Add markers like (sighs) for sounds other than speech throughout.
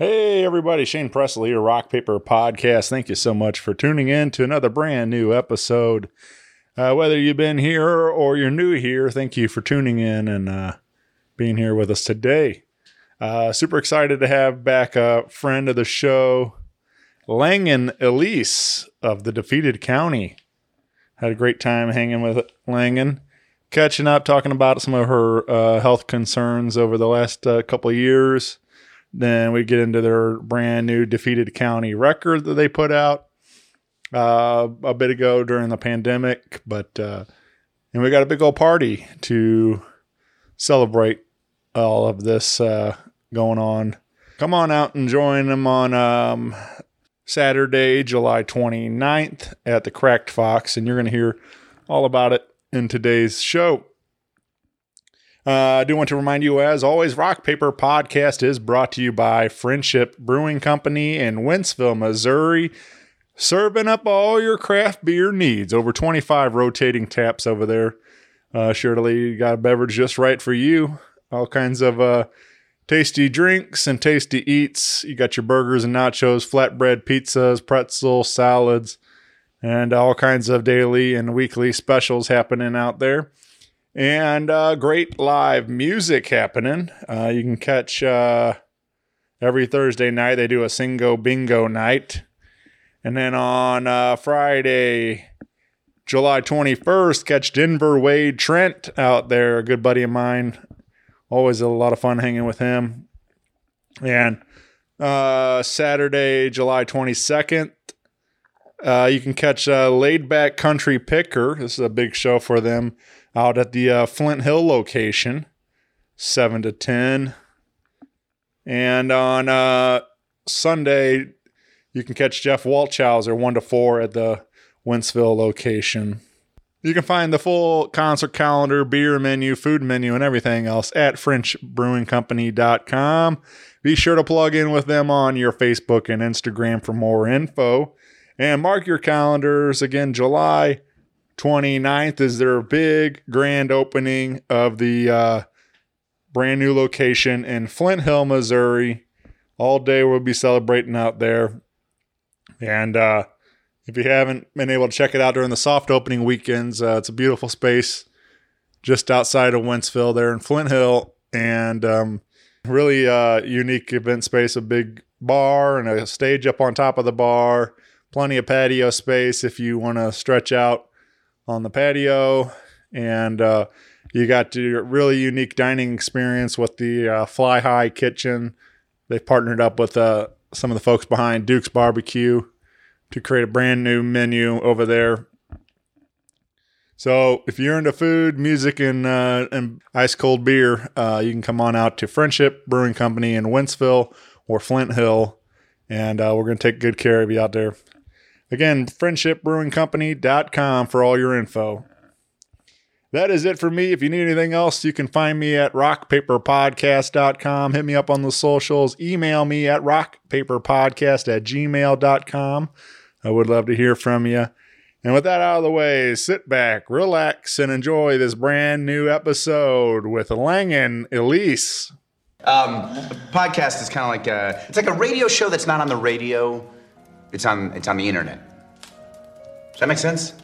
Hey, everybody, Shane Presley here, Rock Paper Podcast. Thank you so much for tuning in to another brand new episode. Uh, whether you've been here or you're new here, thank you for tuning in and uh, being here with us today. Uh, super excited to have back a friend of the show, Langen Elise of the Defeated County. Had a great time hanging with Langen, catching up, talking about some of her uh, health concerns over the last uh, couple of years then we get into their brand new defeated county record that they put out uh, a bit ago during the pandemic. But uh, and we got a big old party to celebrate all of this uh, going on. Come on out and join them on um, Saturday, July 29th at the Crack Fox, and you're going to hear all about it in today's show. Uh, I do want to remind you, as always, Rock Paper Podcast is brought to you by Friendship Brewing Company in Wentzville, Missouri. Serving up all your craft beer needs. Over 25 rotating taps over there. Uh, surely you got a beverage just right for you. All kinds of uh, tasty drinks and tasty eats. You got your burgers and nachos, flatbread pizzas, pretzels, salads, and all kinds of daily and weekly specials happening out there and uh, great live music happening. Uh, you can catch uh, every Thursday night. They do a Singo bingo night, and then on uh, Friday, July twenty first, catch Denver Wade Trent out there. A good buddy of mine. Always a lot of fun hanging with him. And uh, Saturday, July twenty second. Uh, you can catch Laid Back Country Picker. This is a big show for them out at the uh, Flint Hill location, 7 to 10. And on uh, Sunday, you can catch Jeff Walchshauser 1 to 4 at the Wentzville location. You can find the full concert calendar, beer menu, food menu, and everything else at FriendshipBrewingCompany.com. Be sure to plug in with them on your Facebook and Instagram for more info. And mark your calendars again, July 29th is their big grand opening of the uh, brand new location in Flint Hill, Missouri. All day we'll be celebrating out there. And uh, if you haven't been able to check it out during the soft opening weekends, uh, it's a beautiful space just outside of Wentzville there in Flint Hill. And um, really uh, unique event space, a big bar and a stage up on top of the bar, plenty of patio space if you want to stretch out on the patio, and uh, you got your really unique dining experience with the uh, Fli Hi Kitchen. They've partnered up with uh, some of the folks behind Duke's Barbecue to create a brand new menu over there. So if you're into food, music, and uh, and ice cold beer, uh, you can come on out to Friendship Brewing Company in Wentzville or Flint Hill, and uh, we're going to take good care of you out there. Again, friendshipbrewingcompany.com for all your info. That is it for me. If you need anything else, you can find me at rockpaperpodcast.com. Hit me up on the socials. Email me at rockpaperpodcast at gmail.com. I would love to hear from you. And with that out of the way, sit back, relax, and enjoy this brand new episode with Langen Elise. Um, podcast is kind of like a, it's like a radio show that's not on the radio it's on it's on the internet. Does that make sense?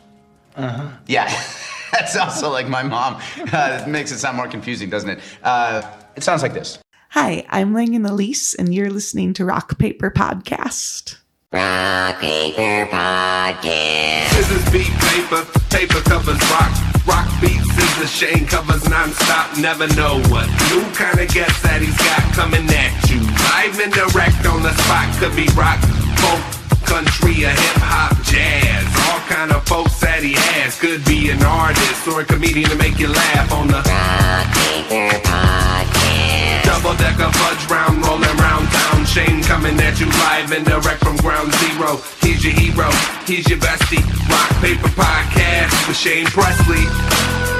Uh-huh. Yeah. (laughs) That's also like my mom. Uh, (laughs) it makes it sound more confusing, doesn't it? Uh, it sounds like this. Hi, I'm Langen Elise, and you're listening to Rock Paper Podcast. Rock Paper Podcast. Scissors beat paper, paper covers rock. Rock beats scissors, Shane covers nonstop. Never know what new kind of guest that he's got coming at you. Live and direct on the spot, could be rock, folk, country or hip hop, jazz. All kind of folks that he has. Could be an artist or a comedian to make you laugh on the Double decker fudge round, rolling round town. Shane coming at you live and direct from ground zero. He's your hero, he's your bestie. Rock Paper Podcast with Shane Presley.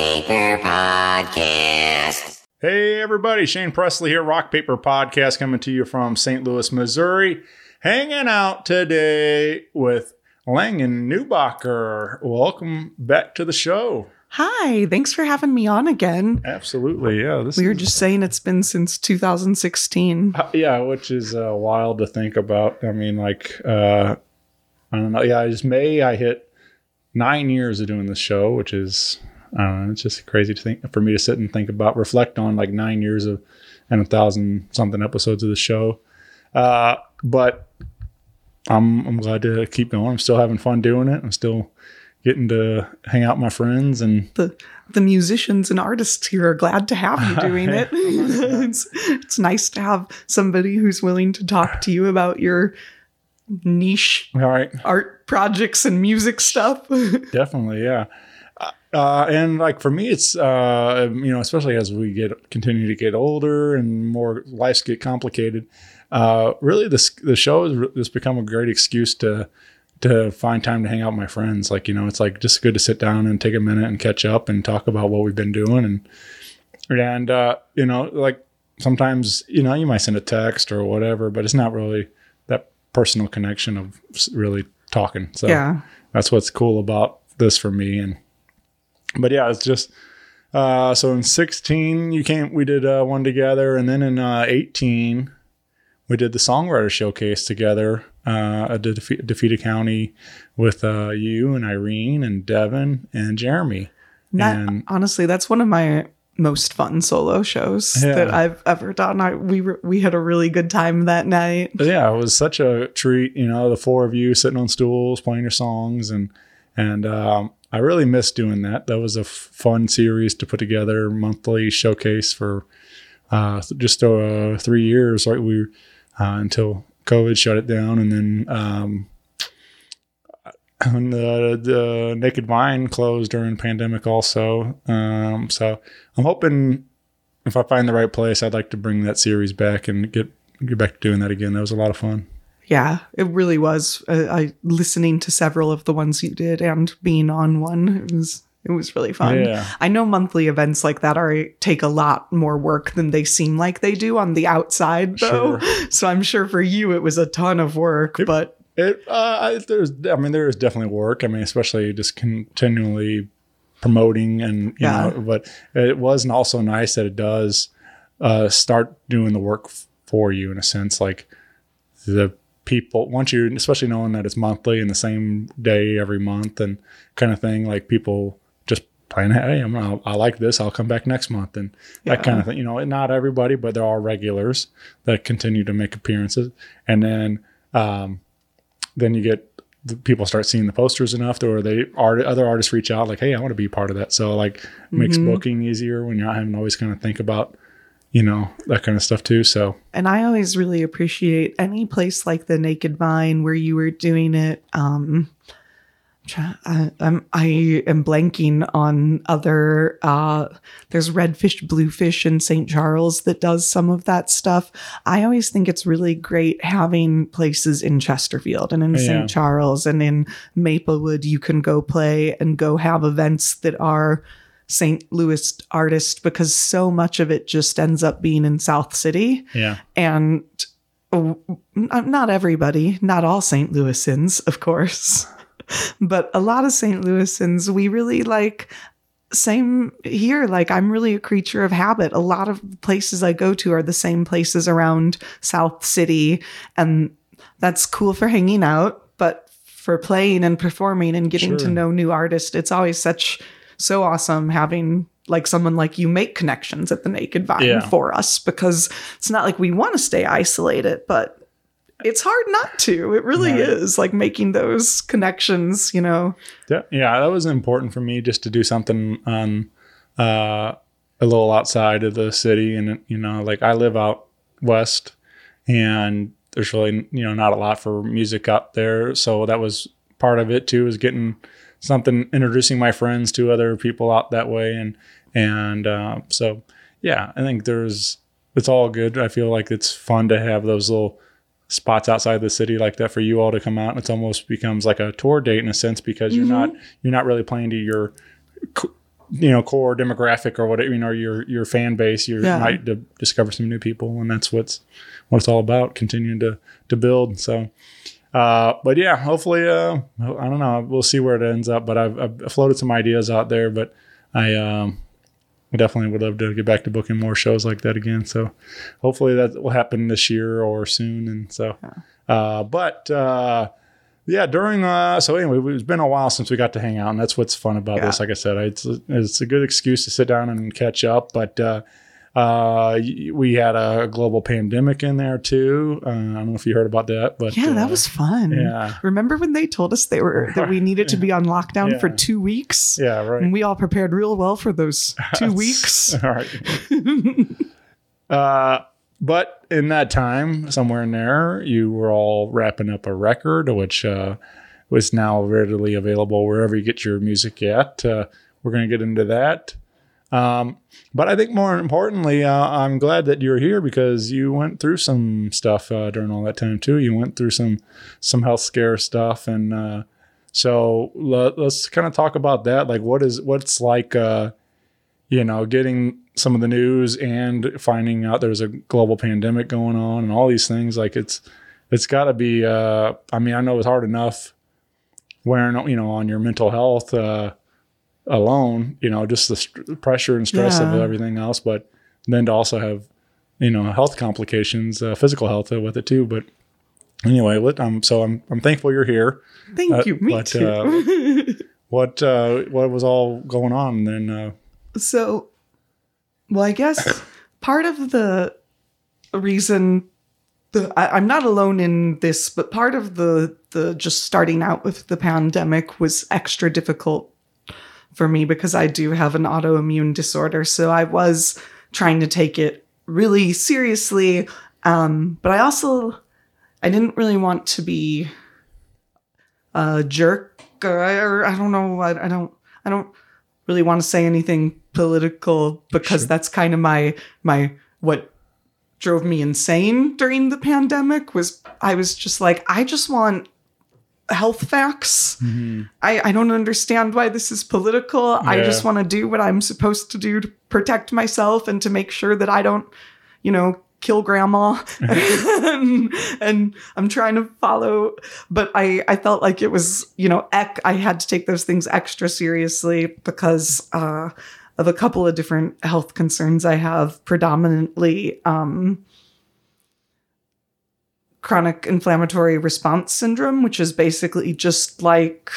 Paper Podcast. Hey, everybody. Shane Presley here, Rock Paper Podcast, coming to you from St. Louis, Missouri. Hanging out today with Langen Newbacher. Welcome back to the show. Hi, thanks for having me on again. Absolutely, yeah. This We were is- just saying it's been since 2016. Uh, yeah, which is uh, wild to think about. I mean, like, uh, I don't know. Yeah, it's May. I hit nine years of doing this show, which is, I don't know. It's just crazy to think for me to sit and think about, reflect on like nine years of and a thousand something episodes of the show. Uh, but I'm I'm glad to keep going. I'm still having fun doing it. I'm still getting to hang out with my friends and The the musicians and artists here are glad to have you doing it. (laughs) (laughs) it's, it's nice to have somebody who's willing to talk to you about your niche all right. art projects and music stuff. (laughs) definitely yeah uh, and like for me it's uh, you know especially as we get continue to get older and more lives get complicated uh, really this the show has has become a great excuse to to find time to hang out with my friends like you know it's like just good to sit down and take a minute and catch up and talk about what we've been doing and and uh, you know like sometimes you know you might send a text or whatever but it's not really that personal connection of really talking so yeah. that's what's cool about this for me and but yeah it's just uh so in 16 you came we did uh one together and then in uh 18 we did the songwriter showcase together uh at Defe- defeated county with uh you and irene and devin and jeremy That, and honestly, that's one of my most fun solo shows Yeah. that I've ever done. I we were, we had a really good time that night. Yeah, it was such a treat. You know, the four of you sitting on stools playing your songs, and and um, I really missed doing that. That was a fun series to put together, monthly showcase for uh, just uh, three years. Right, we uh, until COVID shut it down, and then um, and the the Naked Vine closed during pandemic also. Um, so I'm hoping if I find the right place, I'd like to bring that series back and get get back to doing that again. That was a lot of fun. Yeah, it really was. Uh, I listening to several of the ones you did and being on one. It was it was really fun. Yeah. I know monthly events like that are take a lot more work than they seem like they do on the outside, though. (laughs) So I'm sure for you it was a ton of work, but It uh, there's I mean there is definitely work. I mean especially just continually promoting and you Yeah. know but it was also nice that it does uh, start doing the work f- for you in a sense like the people once you especially knowing that it's monthly and the same day every month and kind of thing like people just playing hey I'm, I'll, I like this I'll come back next month and that kind of thing you know not everybody but there are regulars that continue to make appearances. And then um, then you get the people start seeing the posters enough or they art other artists reach out like hey i want to be part of that. So like makes booking easier when you're not having to always kind of think about you know that kind of stuff too so and I always really appreciate any place like the Naked Vine where you were doing it. Um, I, I'm, I am blanking on other. Uh, there's Redfish, Bluefish in St. Charles that does some of that stuff. I always think it's really great having places in Chesterfield and in Yeah. St. Charles and in Maplewood. You can go play and go have events that are St. Louis artist because so much of it just ends up being in South City yeah and uh, not everybody, not all St. Louisans, of course, (laughs) but a lot of St. Louisans, we really like. Same here. Like, I'm really a creature of habit. A lot of places I go to are the same places around South City, and that's cool for hanging out. But for playing and performing and getting to know new artists, it's always such so awesome having like someone like you make connections at the Naked Vine Yeah. for us because it's not like we want to stay isolated, but it's hard not to. It really Right. is like making those connections, you know. Yeah, yeah, that was important for me just to do something on uh, a little outside of the city, and you know, like I live out west, and there's really you know not a lot for music out there, so that was part of it too, is getting something introducing my friends to other people out that way, and and uh, so yeah, I think there's it's all good. I feel like it's fun to have those little spots outside the city like that for you all to come out. And it's almost becomes like a tour date in a sense because you're not you're not really playing to your you know core demographic or whatever you know your your fan base. You Yeah. might d- discover some new people, and that's what's what it's all about. Continuing to to build. So. Uh, but yeah, hopefully, uh, I don't know. We'll see where it ends up. But I've, I've floated some ideas out there. But I um, definitely would love to get back to booking more shows like that again. So hopefully that will happen this year or soon. And so, uh, but uh, yeah, during uh, so anyway, it's been a while since we got to hang out, and that's what's fun about Yeah. this. Like I said, it's it's a good excuse to sit down and catch up. But uh, we had a global pandemic in there too. Uh, I don't know if you heard about that, but Yeah, uh, that was fun. yeah. Remember when they told us they were that we needed to be on lockdown for two weeks? yeah, right. And we all prepared real well for those two (laughs) weeks. All right. (laughs) uh, but in that time, somewhere in there, you were all wrapping up a record, which uh, was now readily available wherever you get your music at. Uh, we're going to get into that. Um, but I think more importantly, uh, I'm glad that you're here because you went through some stuff uh, during all that time too. You went through some some health scare stuff, and uh, so let, let's kind of talk about that. Like, what is what's like, uh, you know, getting some of the news and finding out there's a global pandemic going on and all these things. Like, it's it's got to be. Uh, I mean, I know it's hard enough wearing you know on your mental health. Alone, you know, just the st- pressure and stress of everything else, but then to also have, you know, health complications, uh, physical health with it too. But anyway, let, um, so I'm, I'm thankful you're here. Thank Uh, you. Me but, too. uh, (laughs) What, uh, what was all going on then? Uh, So, well, I guess part of the reason the I, I'm not alone in this, but part of the the just starting out with the pandemic was extra difficult for me because I do have an autoimmune disorder. So I was trying to take it really seriously, um, but I also I didn't really want to be a jerk or I don't know. I, I don't I don't really want to say anything political because that's kind of my my what drove me insane during the pandemic was I was just like I just want health facts. I, I don't understand why this is political. I just want to do what I'm supposed to do to protect myself and to make sure that I don't, you know, kill grandma. and, (laughs) (laughs) and I'm trying to follow, but I, I felt like it was, you know, ec- I had to take those things extra seriously because uh, of a couple of different health concerns I have, predominantly um, chronic inflammatory response syndrome, which is basically just like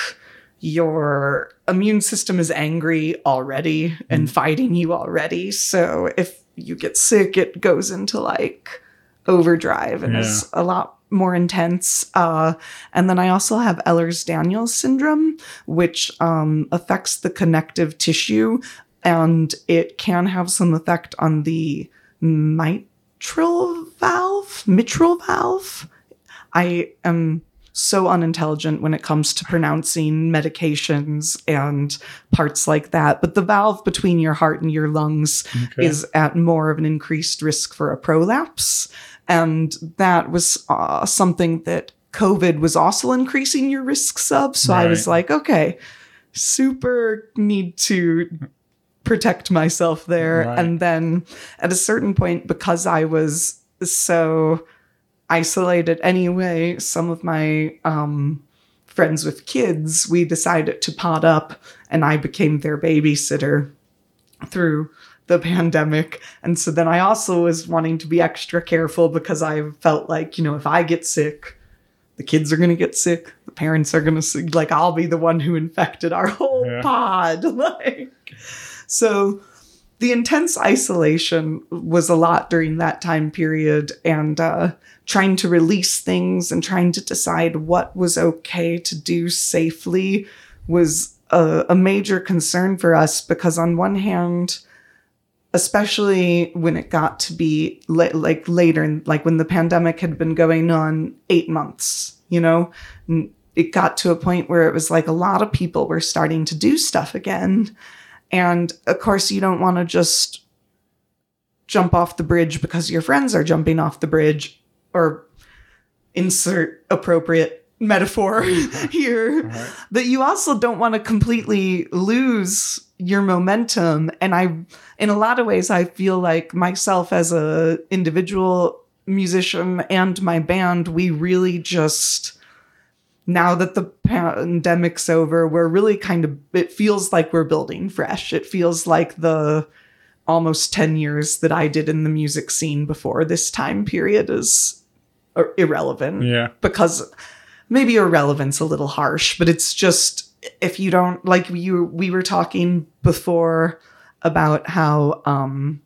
your immune system is angry already and fighting you already. So if you get sick, it goes into like overdrive and is a lot more intense. Uh, and then I also have Ehlers-Danlos syndrome, which um, affects the connective tissue and it can have some effect on the mitral valve, mitral valve. I am so unintelligent when it comes to pronouncing medications and parts like that. But the valve between your heart and your lungs is at more of an increased risk for a prolapse. And that was uh, something that COVID was also increasing your risks of. So I was like, okay, super need to protect myself there. Right. And then at a certain point, because I was so isolated anyway, some of my um, friends with kids, we decided to pot up and I became their babysitter through the pandemic. And so then I also was wanting to be extra careful because I felt like, you know, if I get sick, the kids are going to get sick, the parents are going to like I'll be the one who infected our whole Yeah. pod (laughs) like so the intense isolation was a lot during that time period and uh, trying to release things and trying to decide what was okay to do safely was a, a major concern for us because on one hand especially when it got to be la- like later like when the pandemic had been going on eight months you know it got to a point where it was like a lot of people were starting to do stuff again and of course, you don't want to just jump off the bridge because your friends are jumping off the bridge or insert appropriate metaphor (laughs) here. But you also don't want to completely lose your momentum. And I, in a lot of ways, I feel like myself as a individual musician and my band, we really just now that the pandemic's over, we're really kind of, it feels like we're building fresh. It feels like the almost 10 years that I did in the music scene before this time period is irrelevant. Yeah. Because maybe irrelevant's a little harsh, but it's just if you don't like you we were talking before about how um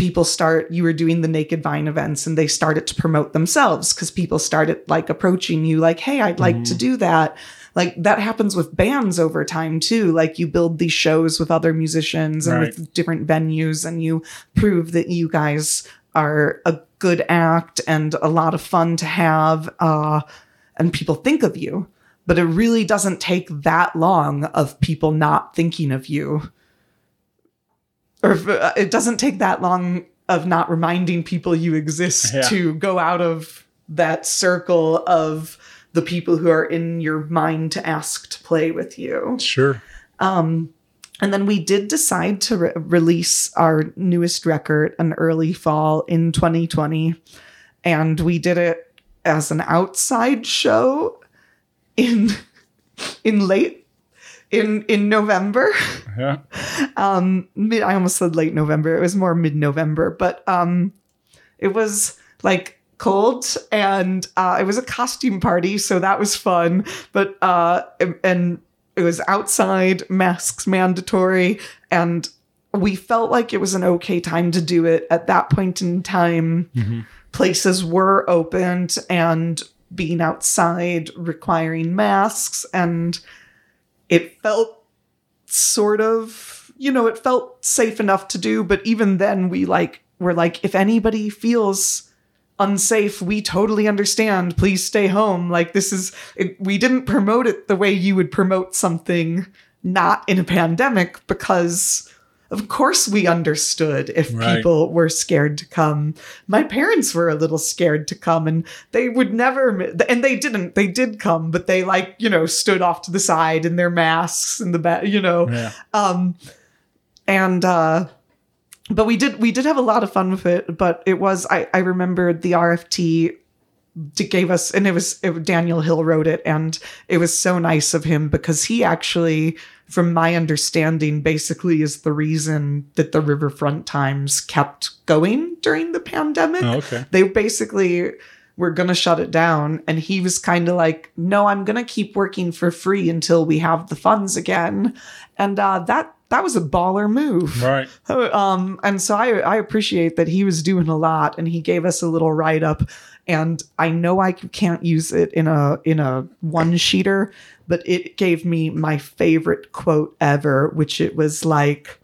people start you were doing the naked vine events and they started to promote themselves because people started like approaching you like hey i'd like to do that. Like that happens with bands over time too. Like you build these shows with other musicians and Right. with different venues and you prove that you guys are a good act and a lot of fun to have uh and people think of you. But it really doesn't take that long of people not thinking of you or uh, it doesn't take that long of not reminding people you exist Yeah. to go out of that circle of the people who are in your mind to ask to play with you. Sure. And then we did decide to re- release our newest record an early fall in 2020. And we did it as an outside show in (laughs) in late in in November. Yeah. (laughs) mid I almost said late November. It was more mid-November, but um it was like cold and uh it was a costume party, so that was fun. But uh and it was outside, masks mandatory, and we felt like it was an okay time to do it at that point in time. Places were opened and being outside requiring masks and it felt sort of you know it felt safe enough to do but even then we like were like if anybody feels unsafe we totally understand. Please stay home. Like this is it, we didn't promote it the way you would promote something not in a pandemic because of course we understood if Right. people were scared to come my parents were a little scared to come and they would never and they didn't they did come but they like you know stood off to the side in their masks and the back you know Yeah. um and uh but we did we did have a lot of fun with it but it was i i remember the rft gave us and it was it, daniel hill wrote it and it was so nice of him because he actually from my understanding basically is the reason that the riverfront times kept going during the pandemic Oh, okay. they basically were going to shut it down and he was kind of like no i'm going to keep working for free until we have the funds again and uh, that that was a baller move Right. (laughs) um and so i i appreciate that he was doing a lot and he gave us a little write up and i know i can't use it in a in a one sheeter but it gave me my favorite quote ever which it was like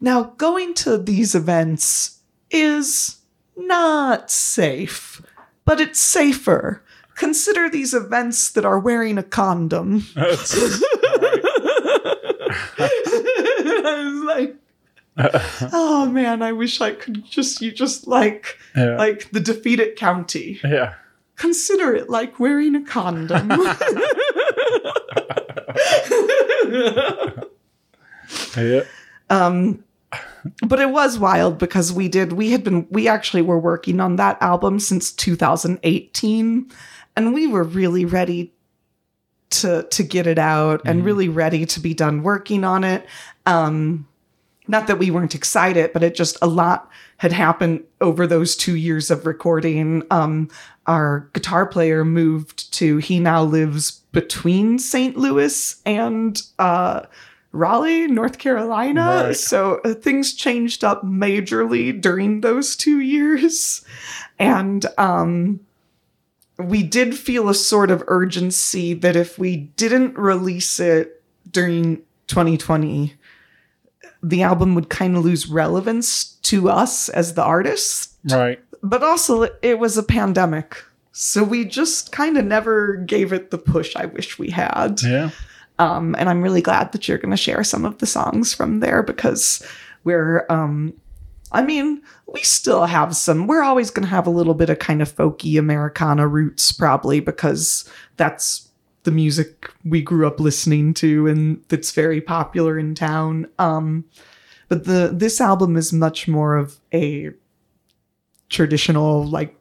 now going to these events is not safe but it's safer. Consider these events that are wearing a condom. I was (laughs) like, (laughs) oh man, I wish I could just you just like yeah. like the defeated county. yeah. Consider it like wearing a condom. (laughs) Yeah. um but it was wild because we did we had been we actually were working on that album since 2018 and we were really ready to to get it out and really ready to be done working on it um not that we weren't excited but it just a lot had happened over those 2 years of recording um our guitar player moved to he now lives between St. Louis and uh Raleigh, North Carolina. Right. So uh, things changed up majorly during those two years. And um, we did feel a sort of urgency that if we didn't release it during 2020, the album would kind of lose relevance to us as the artists. Right. But also, it was a pandemic. So we just kind of never gave it the push I wish we had. Yeah. Um, and I'm really glad that you're going to share some of the songs from there because we're, um, I mean, we still have some, we're always going to have a little bit of kind of folky Americana roots, probably because that's the music we grew up listening to and that's very popular in town. Um, but the, this album is much more of a traditional, like,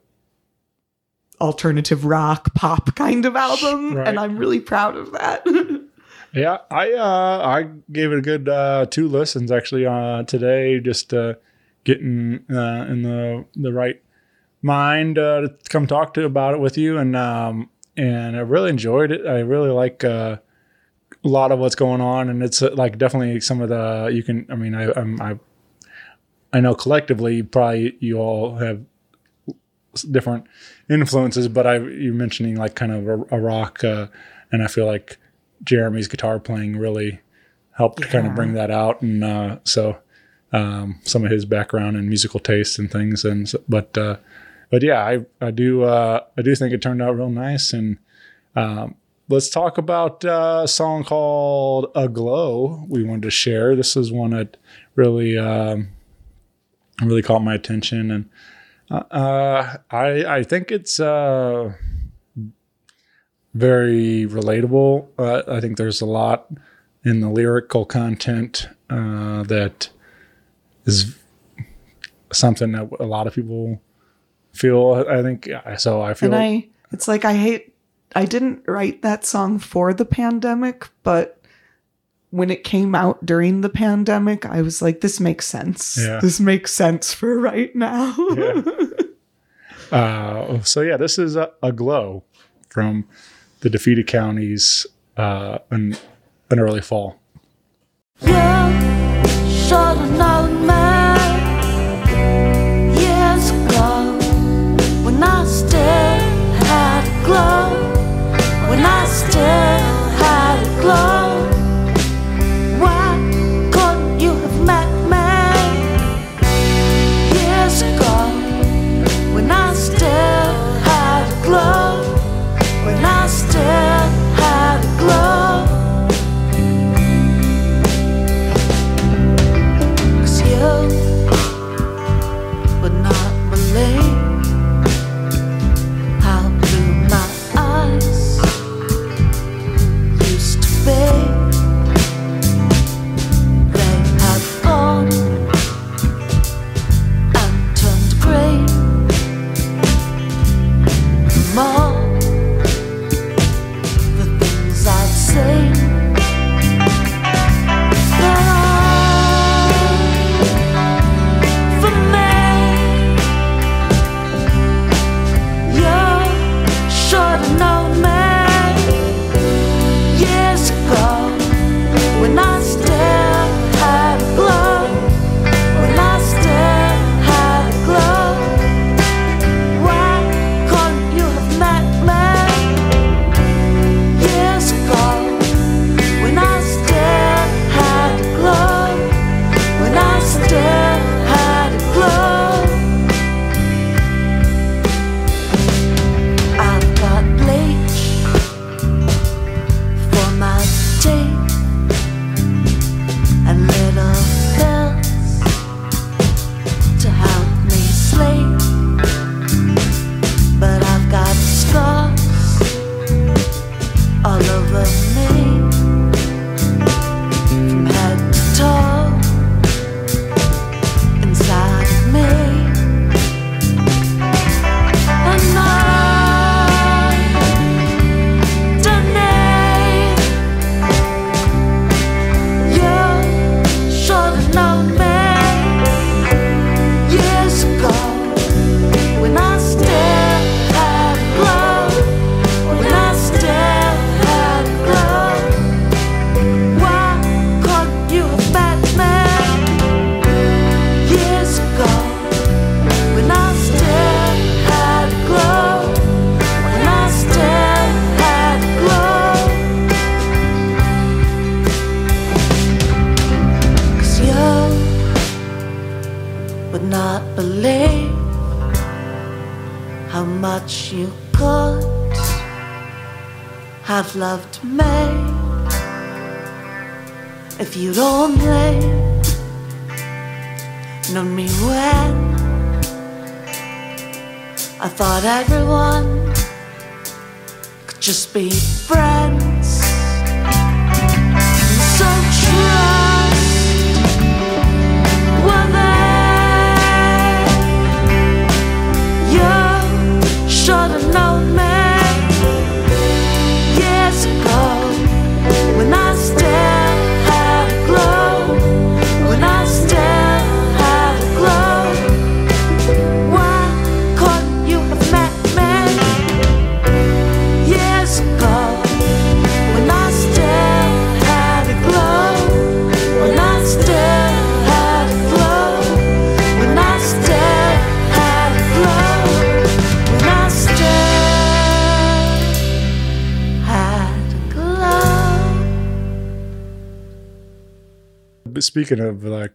alternative rock pop kind of album Right. and I'm really proud of that. (laughs) Yeah, I uh, I gave it a good uh, two listens actually uh, today, just uh, getting uh, in the the right mind uh, to come talk to about it with you, and um, and I really enjoyed it. I really like uh, a lot of what's going on, and it's uh, like definitely some of the you can. I mean, I I'm, I I know collectively probably you all have different influences, but I you're mentioning like kind of a, a rock, uh, and I feel like Jeremy's guitar playing really helped kind of bring that out, and uh, so um, some of his background and musical taste and things, and so, but uh, but yeah, I I do uh, I do think it turned out real nice, and um, let's talk about uh, a song called "A Glow." We wanted to share. This is one that really um, really caught my attention, and uh, I I think it's. Uh, very relatable. Uh, I think there's a lot in the lyrical content uh, that is something that a lot of people feel. I think so. I feel and I it's like I hate I didn't write that song for the pandemic, but when it came out during the pandemic, I was like, this makes sense. Yeah. This makes sense for right now. (laughs) Uh, so yeah, this is a, a glow from the defeated counties uh, in an early fall. Have loved me if you'd only known me when I thought everyone could just be friends. Speaking of like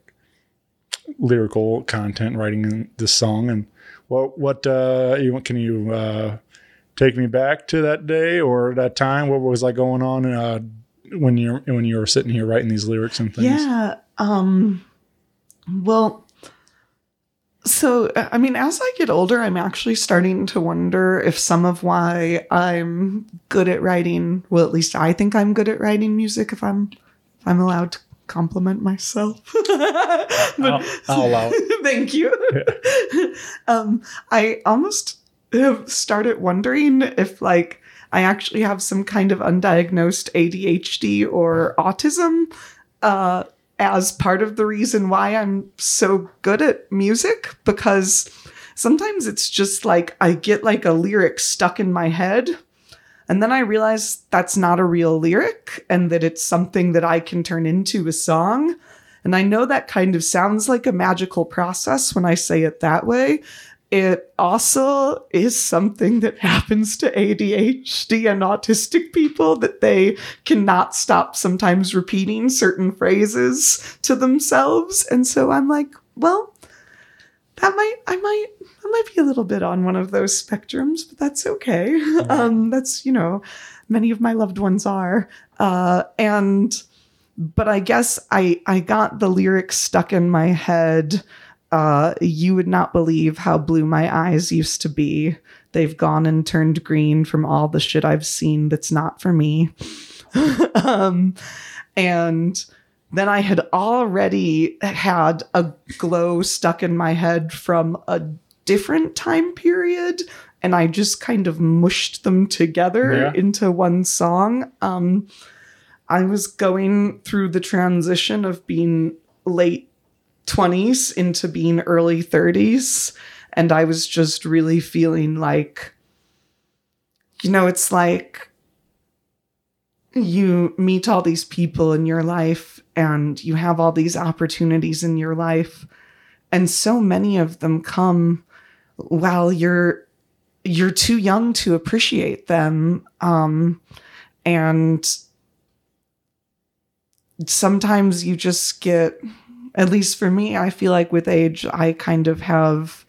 lyrical content, writing in this song, and what what uh, you can you uh, take me back to that day or that time? What was like going on uh, when you're when you were sitting here writing these lyrics and things? Yeah. Um well so I mean as I get older I'm actually starting to wonder if some of why I'm good at writing well at least I think I'm good at writing music if I'm if I'm allowed to compliment myself. (laughs) but I'll, I'll. (laughs) Thank you. um, I almost have started wondering if, like, I actually have some kind of undiagnosed ADHD or autism uh, as part of the reason why I'm so good at music. Because sometimes it's just like I get like a lyric stuck in my head. And then I realize that's not a real lyric and that it's something that I can turn into a song. And I know that kind of sounds like a magical process when I say it that way. It also is something that happens to ADHD and autistic people that they cannot stop sometimes repeating certain phrases to themselves. And so I'm like, well, that might I might I might be a little bit on one of those spectrums, but that's okay. Um, that's you know, many of my loved ones are. Uh, and but I guess I I got the lyrics stuck in my head. Uh, you would not believe how blue my eyes used to be. They've gone and turned green from all the shit I've seen that's not for me. (laughs) um, and then I had already had a glow stuck in my head from a different time period. And I just kind of mushed them together Yeah. into one song. Um, I was going through the transition of being late 20s into being early 30s. And I was just really feeling like, you know, it's like you meet all these people in your life and you have all these opportunities in your life. And so many of them come while you're you're too young to appreciate them. Um, and sometimes you just get at least for me i feel like with age i kind of have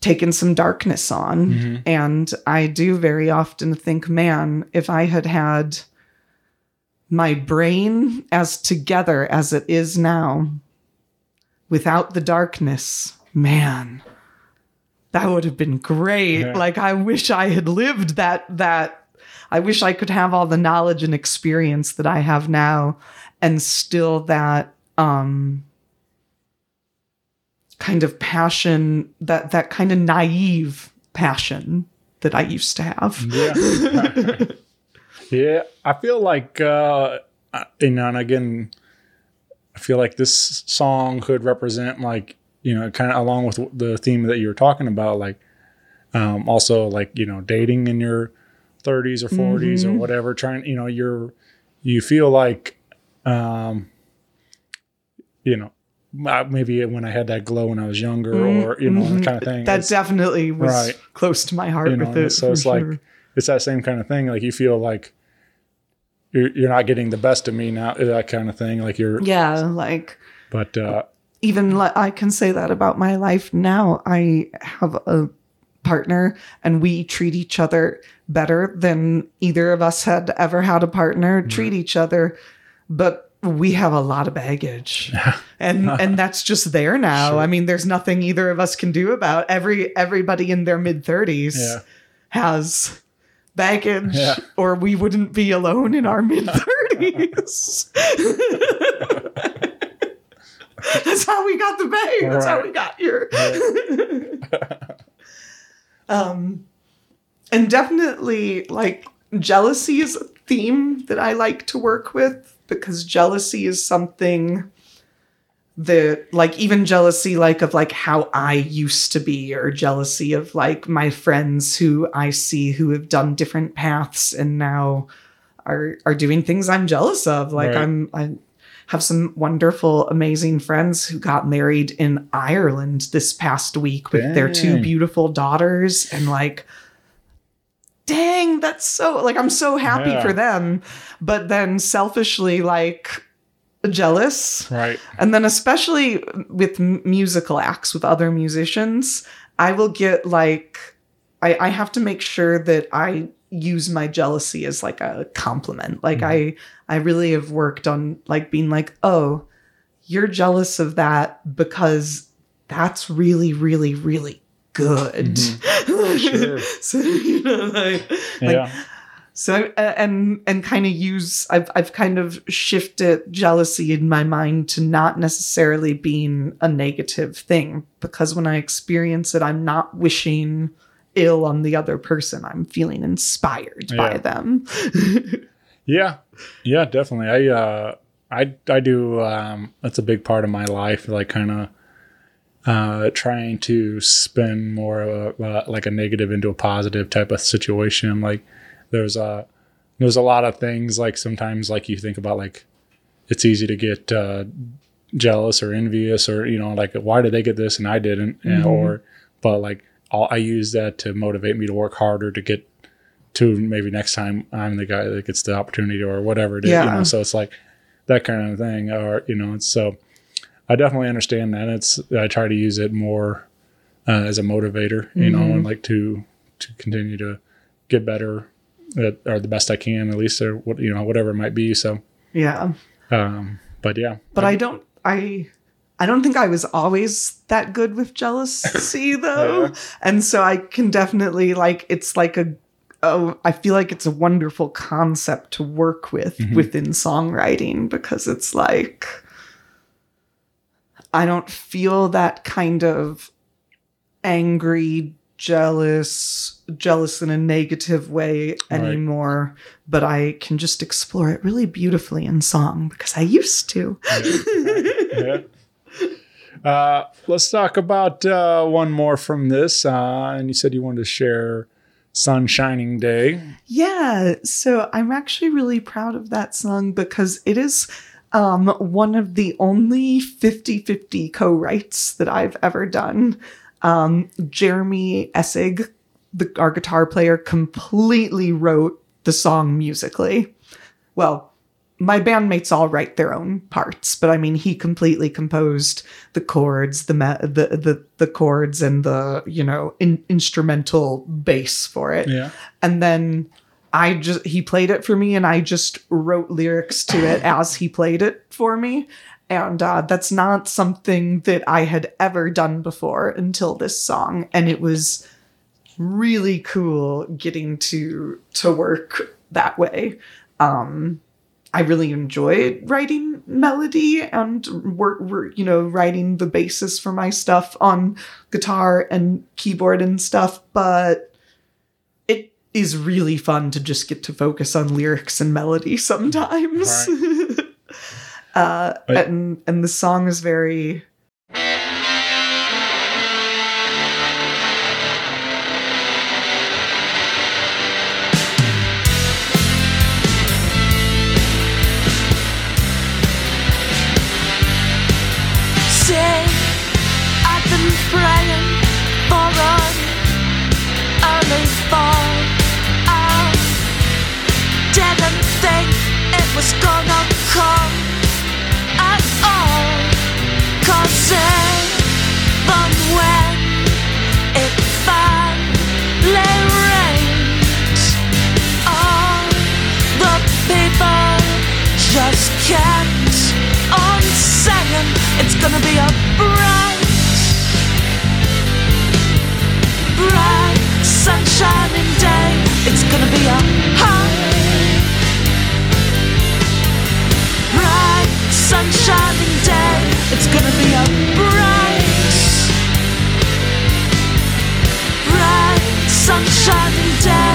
taken some darkness on and i do very often think man if i had had my brain as together as it is now without the darkness man that would have been great Yeah. like i wish i had lived that that I wish I could have all the knowledge and experience that I have now and still that um kind of passion that that kind of naive passion that I used to have. Yeah. yeah. I feel like, uh, you know, and again, I feel like this song could represent, like, you know, kind of along with the theme that you were talking about, like, um, also like, you know, dating in your 30s or 40s or whatever, trying, you know, you're, you feel like, um, you know, maybe when I had that glow when I was younger or, you know, that kind of thing. that It's- definitely was Right. close to my heart you know, with it. so it's like it's that same kind of thing. Like you feel like you're you're not getting the best of me now, that kind of thing. Like you're, yeah, like but uh, even li- I can say that about my life now. I have a partner and we treat each other better than either of us had ever had a partner mm-hmm. treat each other. But we have a lot of baggage. (laughs) and and that's just there now. I mean, there's nothing either of us can do about every everybody in their mid 30s Yeah. has baggage Yeah. or we wouldn't be alone in our mid 30s. (laughs) (laughs) (laughs) That's how we got the bang. That's how we got here. (laughs) um, and definitely, like, jealousy is a theme that I like to work with because jealousy is something that, like, even jealousy, like, of like how I used to be, or jealousy of like my friends who I see who have done different paths and now are are doing things I'm jealous of. Like, Right. I'm I have some wonderful, amazing friends who got married in Ireland this past week with their two beautiful daughters. And like, dang, that's so, like, I'm so happy Yeah. for them. But then selfishly, like, jealous. Right. And then, especially with m- musical acts with other musicians, I will get like, I, I have to make sure that I use my jealousy as like a compliment. Like, I, I really have worked on like being like, oh, you're jealous of that because that's really, really, really good. (laughs) Sure. (laughs) so, you know, like, like yeah. so uh, and and kind of use I've I've kind of shifted jealousy in my mind to not necessarily being a negative thing because when I experience it I'm not wishing ill on the other person I'm feeling inspired by them. (laughs) Yeah, yeah, definitely. I uh, I I do. Um, that's a big part of my life. Like kind of uh, trying to spin more of a, uh, like a negative into a positive type of situation. Like there's a there's a lot of things. Like sometimes like you think about like it's easy to get uh, jealous or envious or you know like why did they get this and I didn't and, or but like I'll, I use that to motivate me to work harder to get to maybe next time I'm the guy that gets the opportunity or whatever it is. You Yeah. know, so it's like that kind of thing. Or you know, it's so I definitely understand that. It's I try to use it more uh, as a motivator, you know, and like to to continue to get better at, or the best I can, at least or what you know whatever it might be. So, yeah. um, but yeah, But I don't I I don't think I was always that good with jealousy (laughs) though. And so I can definitely like it's like a oh I feel like it's a wonderful concept to work with mm-hmm. within songwriting because it's like I don't feel that kind of angry jealous jealous in a negative way anymore but i can just explore it really beautifully in song because i used to. Yeah. (laughs) Uh, let's talk about uh, one more from this. Uh, and you said you wanted to share "Sun Shining Day." Yeah, so I'm actually really proud of that song because it is um, one of the only 50 50 co writes that I've ever done. Um, Jeremy Essig, the, our guitar player, completely wrote the song musically. Well, my bandmates all write their own parts, but I mean, he completely composed the chords, the me- the the the chords, and the you know in- instrumental bass for it. Yeah. and then I just he played it for me and I just wrote lyrics to it (laughs) as he played it for me. And uh, that's not something that I had ever done before until this song. And it was really cool getting to to work that way. Um I really enjoy writing melody and work, work, you know, writing the basis for my stuff on guitar and keyboard and stuff, but it is really fun to just get to focus on lyrics and melody sometimes. (laughs) uh, But- and and the song is very kept on saying it's gonna be a bright, bright, sunshining day. It's gonna be a hot, bright, sunshining day. It's gonna be a bright, bright, sunshining day,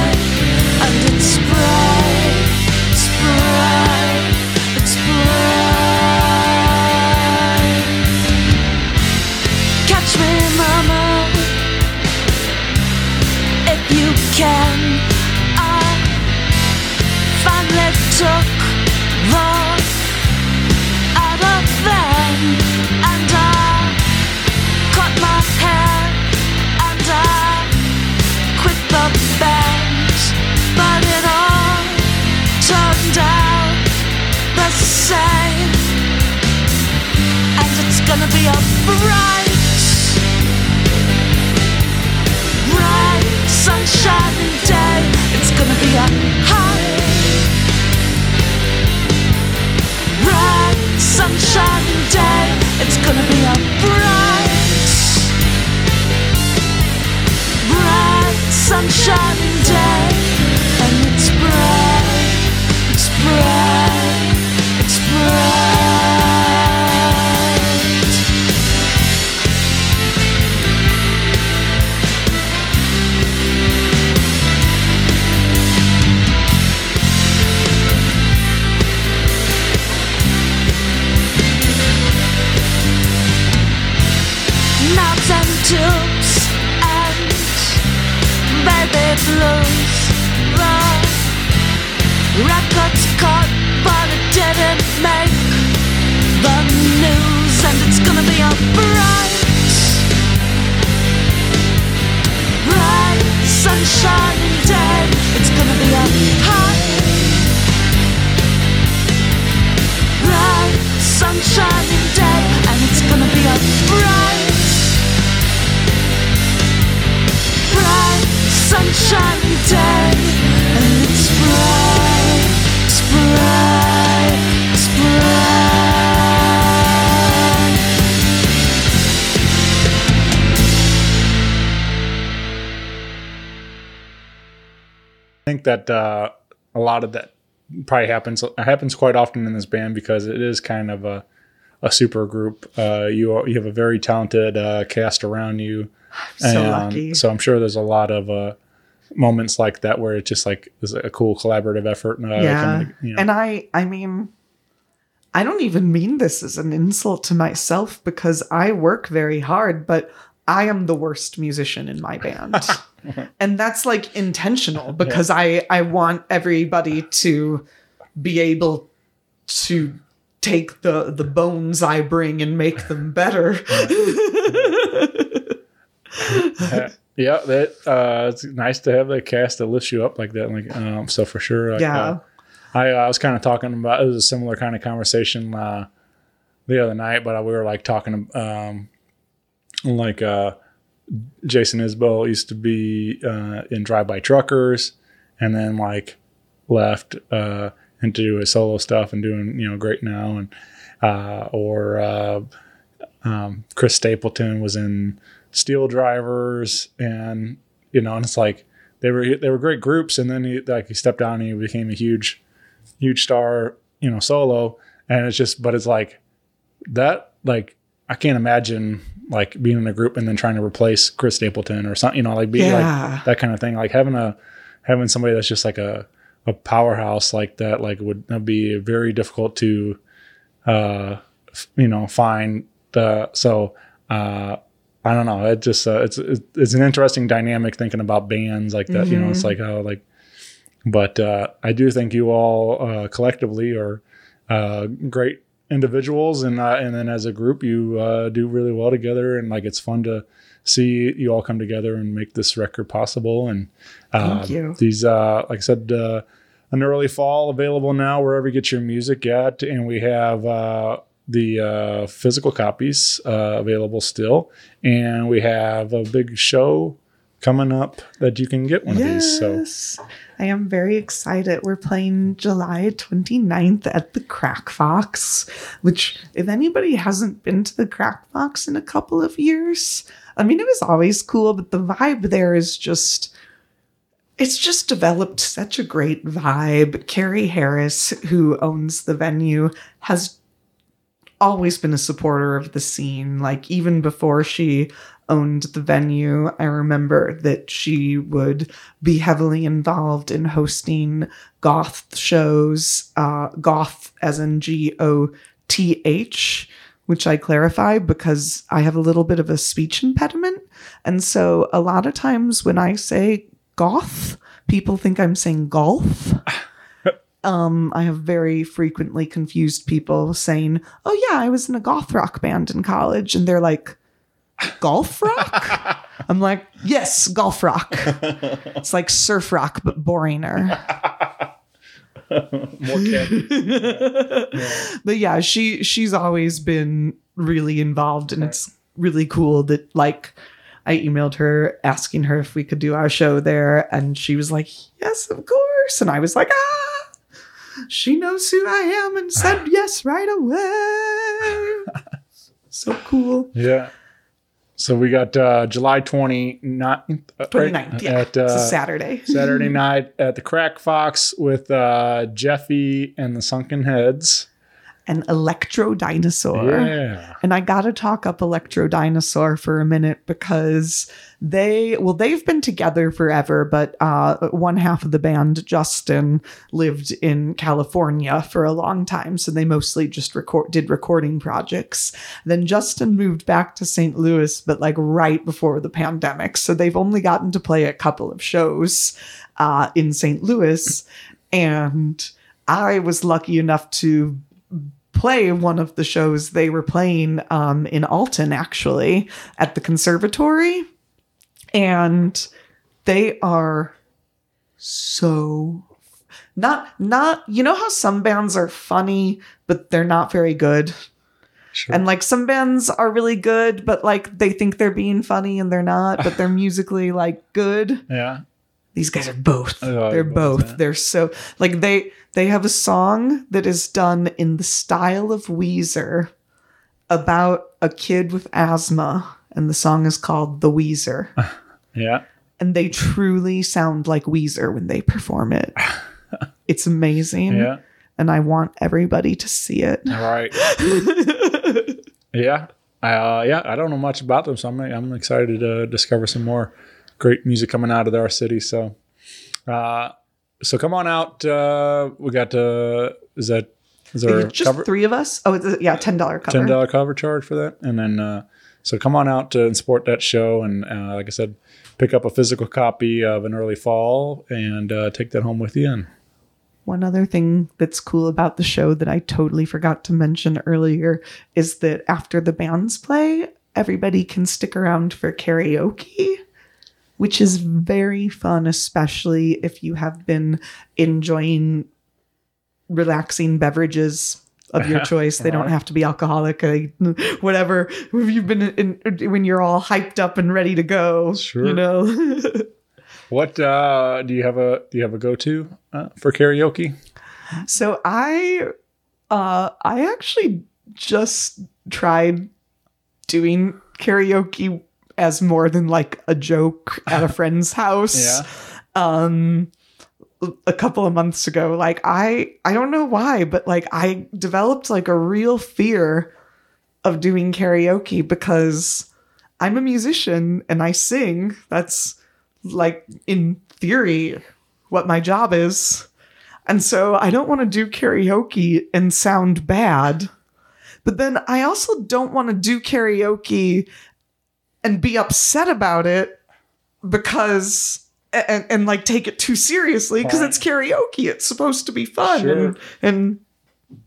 that uh, a lot of that probably happens happens quite often in this band because it is kind of a a super group. Uh, you are, you have a very talented uh, cast around you, so and lucky. so I'm sure there's a lot of uh, moments like that where it's just like is a cool collaborative effort. Uh, yeah. coming to- you know. And I I mean I don't even mean this as an insult to myself because I work very hard, but I am the worst musician in my band. (laughs) (laughs) and that's like intentional because I I want everybody to be able to take the the bones I bring and make them better. (laughs) yeah, that uh, it's nice to have that cast that lifts you up like that. Like, um, so for sure, like, Yeah. uh, I, I was kind of talking about it was a similar kind of conversation uh, the other night, but we were like talking um, like uh, Jason Isbell used to be uh, in Drive By Truckers, and then like left uh, and to do his solo stuff and doing you know great now, and uh, or uh, um, Chris Stapleton was in Steel Drivers, and you know, and it's like they were they were great groups, and then he like he stepped down and he became a huge, huge star, you know, solo, and it's just, but it's like that, like I can't imagine like being in a group and then trying to replace Chris Stapleton or something, you know, like be Yeah. like that kind of thing, like having a having somebody that's just like a a powerhouse like that, like would be very difficult to, uh, f- you know, find the so. uh I don't know. It just uh, it's it's an interesting dynamic thinking about bands like that. You know, it's like how like, but uh, I do think you all uh, collectively are uh, great individuals, and uh, and then as a group, you uh, do really well together, and like it's fun to see you all come together and make this record possible. And uh, Thank you. these, uh, like I said, uh, an early fall available now wherever you get your music at, and we have. Uh, the uh, physical copies uh, available still, and we have a big show coming up that you can get one of these. So Yes. I am very excited. We're playing July 29th at the Crack Fox, which, if anybody hasn't been to the Crack Fox in a couple of years, I mean, it was always cool, but the vibe there is just. It's just developed such a great vibe. Carrie Harris, who owns the venue, has always been a supporter of the scene. Like even before she owned the venue, I remember that she would be heavily involved in hosting goth shows, uh, goth as in G O T H, which I clarify because I have a little bit of a speech impediment. And so a lot of times when I say goth, people think I'm saying golf. (laughs) Um, I have very frequently confused people saying, "Oh yeah, I was in a goth rock band in college," and they're like, "Golf rock?" (laughs) I'm like, "Yes, golf rock." it's like surf rock, but boringer. (laughs) More candy. (laughs) but yeah, she she's always been really involved, and it's really cool that like I emailed her asking her if we could do our show there, and she was like, "Yes, of course," and I was like, "Ah." She knows who I am and said (sighs) yes right away. so cool. Yeah. So we got uh, July 29th, uh, 29th, yeah. at uh, it's a Saturday. (laughs) Saturday night at the Crack Fox with uh, Jeffy and the Sunken Heads. An Elektrodinosaur. Yeah. And I got to talk up Elektrodinosaur for a minute because they, well, they've been together forever, but uh, one half of the band, Justin, lived in California for a long time. So they mostly just record, did recording projects. Then Justin moved back to St. Louis, but like right before the pandemic. So they've only gotten to play a couple of shows uh, in St. Louis. And I was lucky enough to play one of the shows they were playing um, in Alton, actually, at the conservatory. And they are so not not you know how some bands are funny but they're not very good Sure. and like some bands are really good but like they think they're being funny and they're not but they're (laughs) musically like good yeah. These guys are both Oh, they're both, they're so like they they have a song that is done in the style of weezer about a kid with asthma and the song is called the weezer (laughs) Yeah. and they truly sound like weezer when they perform it (laughs) it's amazing Yeah. and i want everybody to see it All right. (laughs) yeah. Uh, yeah. I don't know much about them, so I'm, I'm excited to discover some more great music coming out of our city. So, uh, so come on out. Uh, we got, uh, is that, is there just cover? three of us oh it's a, yeah $10 cover ten dollar cover charge for that, and then uh, so come on out to and support that show, and uh, like I said, pick up a physical copy of an early fall and uh, take that home with you. And One other thing that's cool about the show that I totally forgot to mention earlier is that after the bands play, everybody can stick around for karaoke, which is very fun, especially if you have been enjoying relaxing beverages of your (laughs) choice. They don't have to be alcoholic, uh, whatever. If you've been in, when you're all hyped up and ready to go, Sure. you know. (laughs) what uh, do you have a do you have a go to uh, for karaoke? So I uh I actually just tried doing karaoke as more than like a joke at a (laughs) friend's house. Yeah. Um a couple of months ago. Like I I don't know why, but like I developed like a real fear of doing karaoke because I'm a musician and I sing. That's like in theory what my job is. And so I don't want to do karaoke and sound bad. But then I also don't want to do karaoke and be upset about it because and, and like take it too seriously because it's karaoke. It's supposed to be fun Sure. and and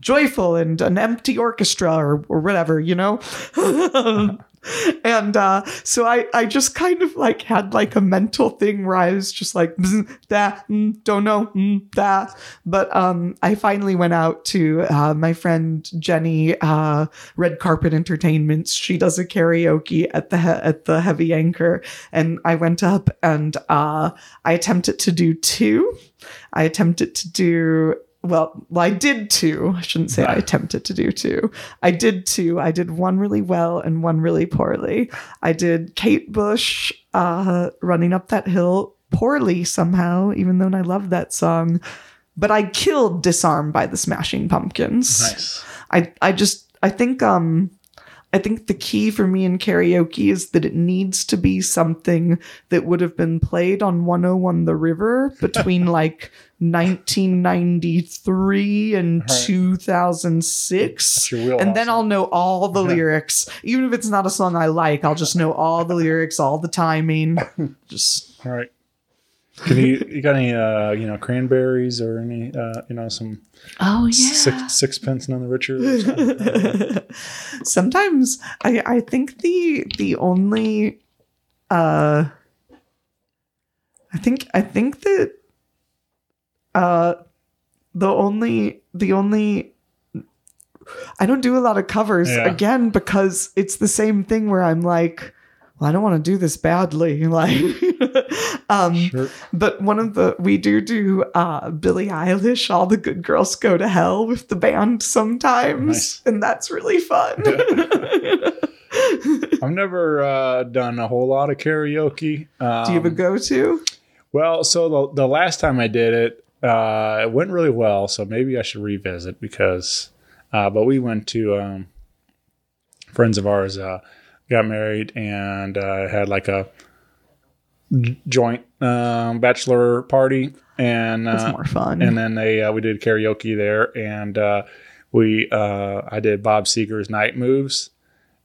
joyful and an empty orchestra or, or whatever, you know? (laughs) and uh, so I, I just kind of like had like a mental thing where I was just like that mm, don't know mm, that. But um I finally went out to uh, my friend Jenny uh, Red Carpet Entertainments. She does a karaoke at the he- at the Heavy Anchor. And I went up and uh, I attempted to do two. I attempted to do well, well, I did two. I shouldn't say I attempted to do two. I did two. I did one really well and one really poorly. I did Kate Bush uh, running up that hill poorly somehow, even though I love that song. But I killed Disarm by the Smashing Pumpkins. Nice. I I just I think um I think the key for me in karaoke is that it needs to be something that would have been played on 101 The River between (laughs) like 1993 and 2006. your wheelhouse, And then? I'll know all the lyrics. Even if it's not a song I like, I'll just know all the lyrics, all the timing. (laughs) Just All right. Can you you got any uh, you know cranberries or any uh, you know some Oh six sixpence none the richer? (laughs) sometimes I I think the the only uh I think I think that uh the only the only I don't do a lot of covers Yeah. again because it's the same thing where I'm like, well, I don't want to do this badly. (laughs) Like, um, Sure. but one of the we do do uh, Billie Eilish, "All the Good Girls Go to Hell" with the band sometimes, Nice. and that's really fun. (laughs) I've never uh, done a whole lot of karaoke. Um, do you have a go-to? Well, so the the last time I did it, uh, it went really well. So maybe I should revisit because, uh, but we went to um, friends of ours uh, got married and uh, had like a joint um, bachelor party, and That's uh, more fun. and then they uh, we did karaoke there, and uh, we uh, I did Bob Seger's Night Moves,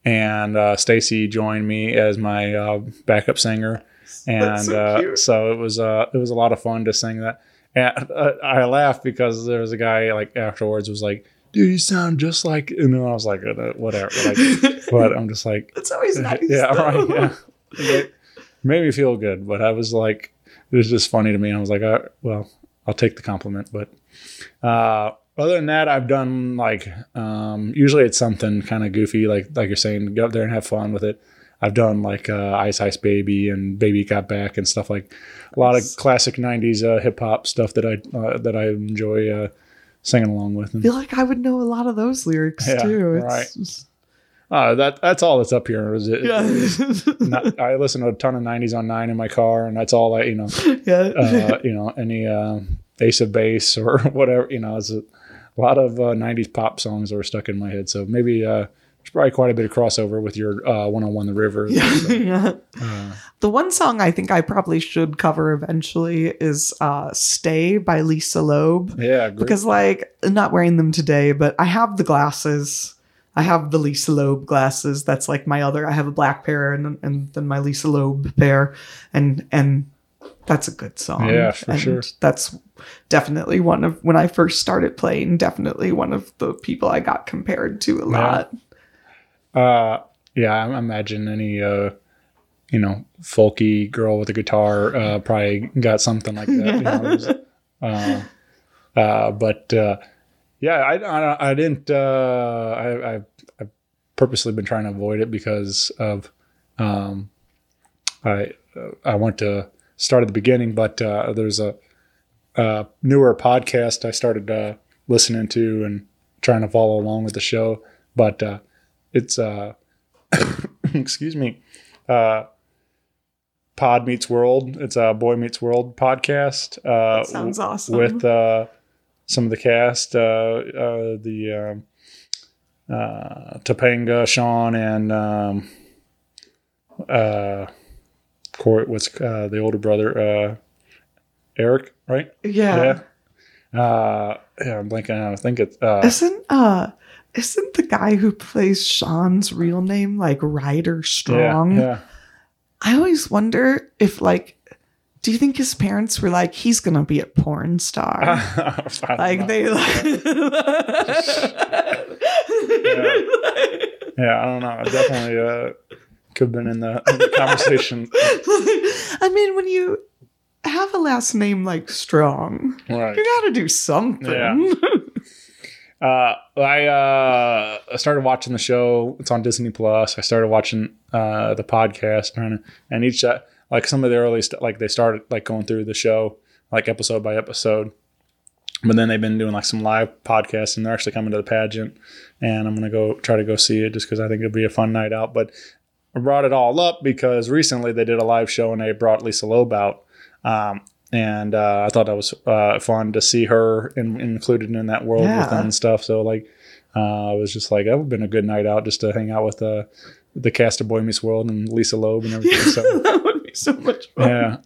and uh, Stacy joined me as my uh, backup singer, and so uh, so it was uh, it was a lot of fun to sing that. And uh, I laughed because there was a guy like afterwards was like, "Dude, you sound just like," and then I was like, uh, "Whatever," like, but I'm just like, (laughs) it's always (laughs) nice. yeah, though. right. Yeah. It made me feel good, but I was like, it was just funny to me. I was like, uh, well, I'll take the compliment. But uh, other than that, I've done like, um, usually it's something kind of goofy, like like you're saying, go up there and have fun with it. I've done like uh, Ice Ice Baby and Baby Got Back and stuff like a lot of classic '90s uh, hip hop stuff that I uh, that I enjoy uh, singing along with. I feel like I would know a lot of those lyrics Yeah, too. It's right. just- uh, that that's all that's up here. Is it, yeah. not, I listen to a ton of '90s on nine in my car, and that's all I, you know, (laughs) yeah. uh, you know, any uh, Ace of Base or (laughs) whatever, you know, it's a, a lot of uh, '90s pop songs that were stuck in my head. So maybe uh, there's probably quite a bit of crossover with your uh, "101 the River." (laughs) (laughs) yeah. Uh, The one song I think I probably should cover eventually is uh, Stay by Lisa Loeb. yeah, great. Because, like, I'm not wearing them today, but I have the glasses. I have the Lisa Loeb glasses. That's like my other. I have a black pair and and then my Lisa Loeb pair, and and that's a good song. Yeah, for And sure. That's definitely one of when I first started playing. Definitely one of the people I got compared to a lot. Uh, yeah, I imagine any uh, you know folky girl with a guitar uh, probably got something like that. You (laughs) know, uh, uh, but uh, yeah, I, I I didn't. Uh, I I I've purposely been trying to avoid it because of um, I I want to start at the beginning, but uh, there's a, a newer podcast I started uh, listening to and trying to follow along with the show, but uh, it's uh, (coughs) excuse me, uh, Pod Meets World. It's a Boy Meets World podcast. Uh, That sounds awesome. with uh, some of the cast, uh, uh, the um, uh, Topanga, Sean, and um, uh, Cory. What's uh, the older brother? Uh, Eric, right? yeah. Yeah. Uh, yeah, I'm blanking. out. I think it's uh, Isn't uh isn't the guy who plays Sean's real name like Ryder Strong? Yeah, I always wonder if like do you think his parents were like he's gonna be a porn star? (laughs) yeah. Like know. they (laughs) like Yeah, I don't know. I definitely uh, could have been in the, in the conversation. (laughs) I mean when you have a last name like Strong, Right. you gotta do something. Yeah. Uh, I uh, started watching the show. It's on Disney Plus. I started watching uh, the podcast, to, and each uh, like some of the early st- like they started like going through the show like episode by episode, but then they've been doing like some live podcasts, and they're actually coming to the pageant, and I'm gonna go try to go see it just because I think it'll be a fun night out. But I brought it all up because recently they did a live show and they brought Lisa Loeb out. Um, and uh, I thought that was uh, fun to see her in, included in that world Yeah. with them and stuff. So like, uh, it was just like that would have been a good night out just to hang out with uh, the cast of Boy Meets World and Lisa Loeb and everything. So (laughs) that would be so much fun. yeah.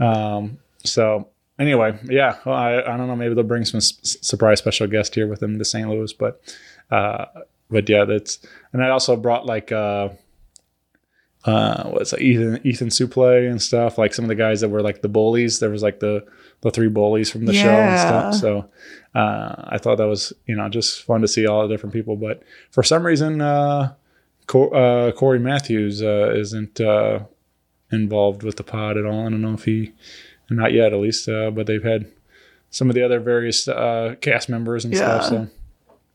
Um. So anyway, yeah. Well, I I don't know. Maybe they'll bring some s- surprise special guest here with them to St. Louis, but uh, but yeah, that's and I also brought like uh. Uh, what's it, Ethan Ethan Suplee and stuff like some of the guys that were like the bullies. There was like the the three bullies from the show and stuff. So uh, I thought that was you know just fun to see all the different people. But for some reason, uh, Cor- uh, Cory Matthews uh, isn't uh, involved with the pod at all. I don't know if he, not yet at least, uh, but they've had some of the other various uh, cast members and stuff. So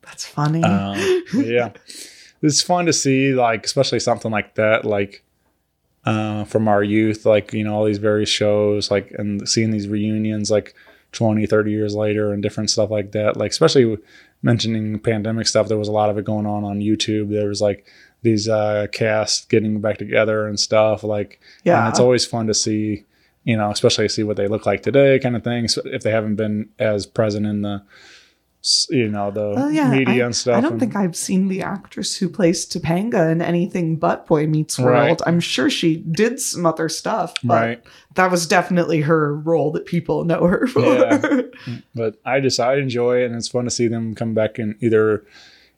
That's funny. um, yeah, (laughs) it's fun to see, like especially something like that, like uh, from our youth, like you know all these various shows, like and seeing these reunions, like 20, 30 years later, and different stuff like that. Like especially mentioning pandemic stuff, there was a lot of it going on on YouTube. There was like these uh, casts getting back together and stuff. Like Yeah. and it's always fun to see. You know, especially see what they look like today, kind of things So if they haven't been as present in the, you know, the Oh yeah, media I, and stuff. I don't and- think I've seen the actress who plays Topanga in anything but Boy Meets World. Right. I'm sure she did some other stuff, but Right. that was definitely her role that people know her for. Yeah. (laughs) but I just I enjoy it and it's fun to see them come back and either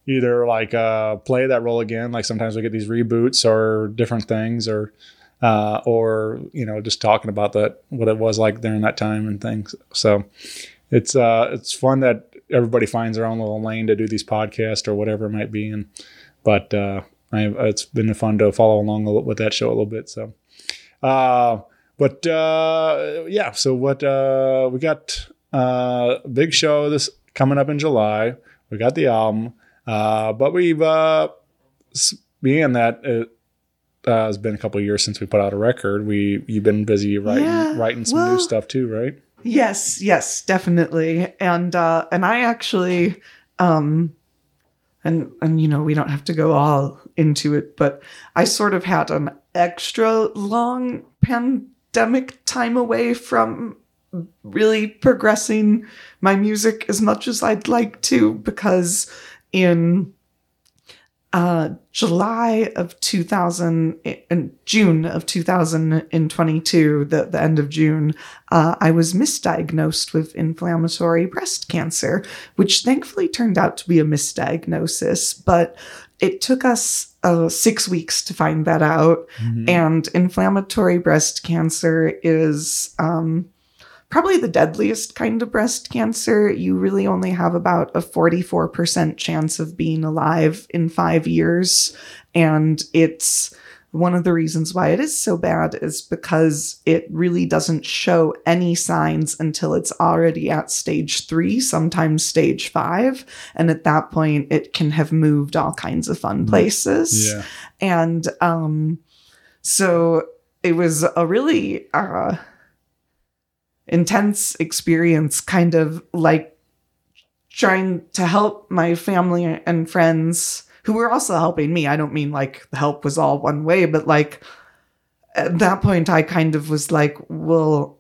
either like uh play that role again like sometimes we get these reboots or different things or uh or you know just talking about that what it was like during that time and things so it's uh it's fun that everybody finds their own little lane to do these podcasts or whatever it might be. And but uh I, it's been fun to follow along a little- with that show a little bit. So uh but uh yeah so what uh we got uh a big show this coming up in july. We got the album uh but we've uh being that it uh, has been a couple of years since we put out a record. We you've been busy writing Yeah, writing some well- new stuff too right Yes, yes, definitely. And uh and I actually um and and you know, we don't have to go all into it, but I sort of had an extra long pandemic time away from really progressing my music as much as I'd like to because in uh, July of 2000 and June of 2022, the, the end of June, uh, I was misdiagnosed with inflammatory breast cancer, which thankfully turned out to be a misdiagnosis, but it took us uh, six weeks to find that out. And inflammatory breast cancer is um, probably the deadliest kind of breast cancer. You really only have about a 44% chance of being alive in five years. And it's one of the reasons why it is so bad is because it really doesn't show any signs until it's already at stage three, sometimes stage five. And at that point, it can have moved all kinds of fun places. yeah And um, so it was a really uh, intense experience, kind of like trying to help my family and friends who were also helping me. I don't mean like the help was all one way, but like at that point, I kind of was like, well,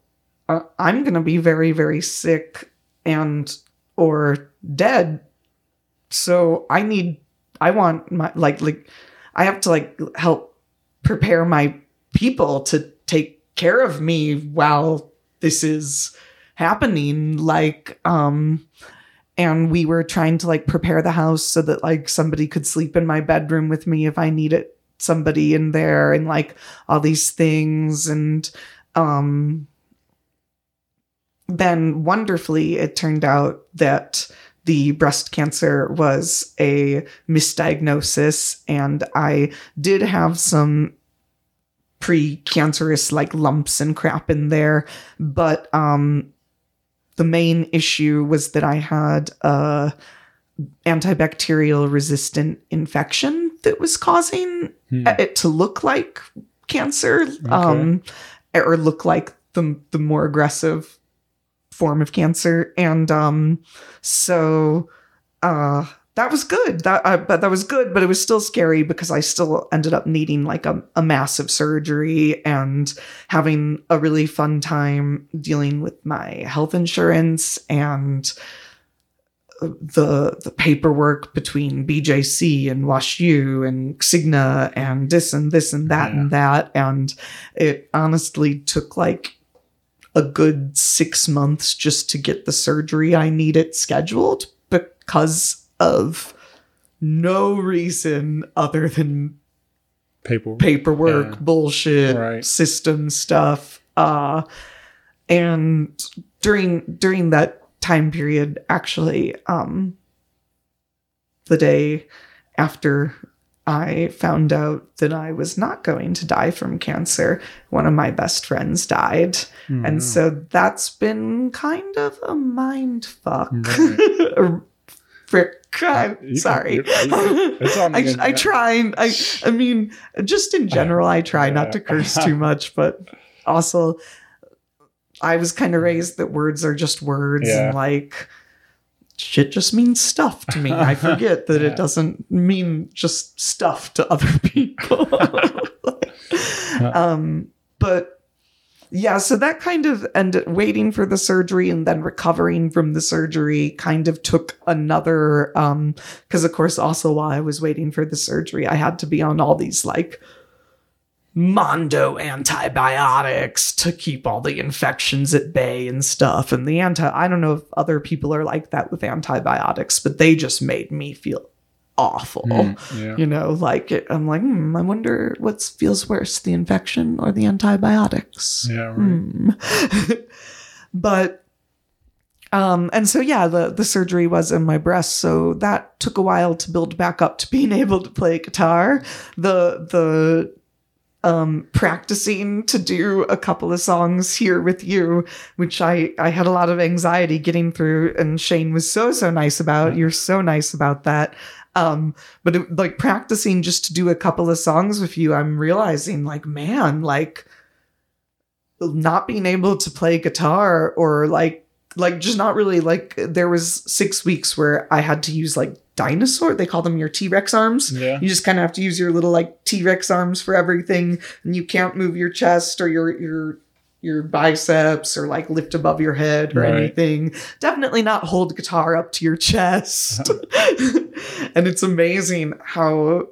uh, I'm going to be very, very sick and or dead. So I need, I want my, like, like, I have to like help prepare my people to take care of me while this is happening. Like, um, and we were trying to like prepare the house so that like somebody could sleep in my bedroom with me if I needed somebody in there and like all these things and um then wonderfully it turned out that the breast cancer was a misdiagnosis and I did have some pre-cancerous like lumps and crap in there. But um the main issue was that I had a antibacterial resistant infection that was causing Hmm. it to look like cancer um or look like the the more aggressive form of cancer. And um so uh that was good. That uh, but that was good but it was still scary because i still ended up needing like a, a massive surgery and having a really fun time dealing with my health insurance and the the paperwork between BJC and WashU and Cigna and this and this and that and that. And it honestly took like a good six months just to get the surgery I needed scheduled because of no reason other than paper paperwork Yeah. bullshit Right. system stuff uh and during during that time period actually um the day after I found out that I was not going to die from cancer, one of my best friends died. And so that's been kind of a mind fuck. (laughs) I'm You sorry. you- you- it's on (laughs) I, try and I I mean just in general I try not to curse (laughs) too much, but also I was kind of raised that words are just words Yeah. and like shit just means stuff to me. I forget (laughs) that it doesn't mean just stuff to other people. um but yeah, so that kind of and waiting for the surgery and then recovering from the surgery kind of took another um because of course also while I was waiting for the surgery I had to be on all these like mondo antibiotics to keep all the infections at bay and stuff and the anti I don't know if other people are like that with antibiotics but they just made me feel awful yeah. you know like it, i'm like hmm, i wonder what feels worse the infection or the antibiotics Yeah, right. Hmm. (laughs) but um and so yeah the the surgery was in my breast so that took a while to build back up to (laughs) being able to play guitar the the um practicing to do a couple of songs here with you which i i had a lot of anxiety getting through and shane was so so nice about you're so nice about that um but it, like practicing just to do a couple of songs with you i'm realizing like man like not being able to play guitar or like like just not really like there was six weeks where i had to use like dinosaur they call them your t-rex arms Yeah. you just kind of have to use your little like t-rex arms for everything and you can't move your chest or your your your biceps or like lift above your head or Right. anything definitely not hold guitar up to your chest (laughs) and it's amazing how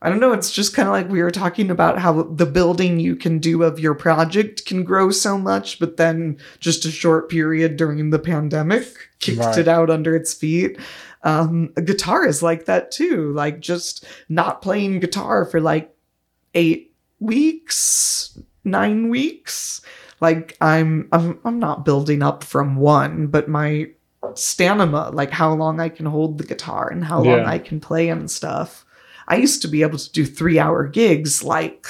I don't know. It's just kind of like we were talking about how the building you can do of your project can grow so much, but then just a short period during the pandemic kicked Right. it out under its feet. Um, a guitar is like that too. Like just not playing guitar for like eight weeks, nine weeks. Like I'm, I'm, I'm not building up from one, but my stamina, like how long I can hold the guitar and how long I can play and stuff. I used to be able to do three hour gigs like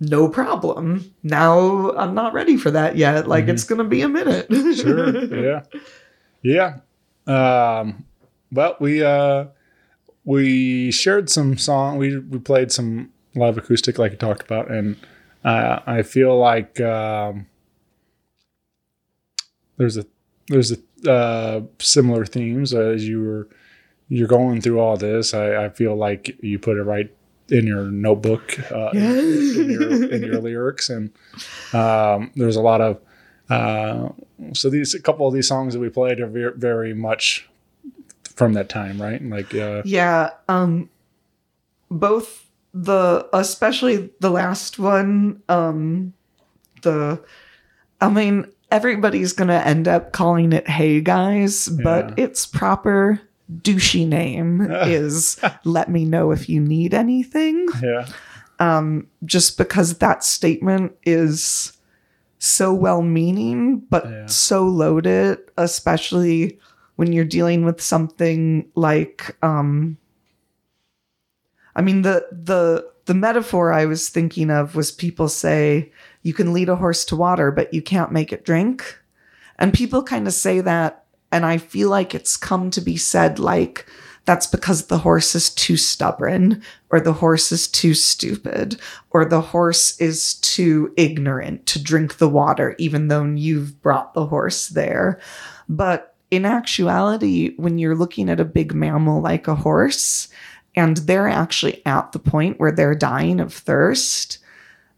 no problem. Now I'm not ready for that yet. Like it's gonna be a minute. sure yeah yeah um well we uh we shared some song we we played some live acoustic like you talked about and uh i feel like um there's a there's a uh similar themes as you were you're going through all this i i feel like you put it right in your notebook uh in, in your in your (laughs) lyrics and um there's a lot of uh, so these a couple of these songs that we played are very, very much from that time, right? Like, uh, Yeah, um both the especially the last one, um the I mean everybody's to end up calling it Hey Guys, but Yeah. its proper douchey name (laughs) is Let Me Know If You Need Anything. yeah, um, just because that statement is so well meaning, but Yeah. so loaded, especially when you're dealing with something like, um, I mean, the, the, the metaphor I was thinking of was people say, you can lead a horse to water, but you can't make it drink. And people kind of say that, and I feel like it's come to be said like, that's because the horse is too stubborn, or the horse is too stupid, or the horse is too ignorant to drink the water, even though you've brought the horse there. But in actuality, when you're looking at a big mammal like a horse, and they're actually at the point where they're dying of thirst,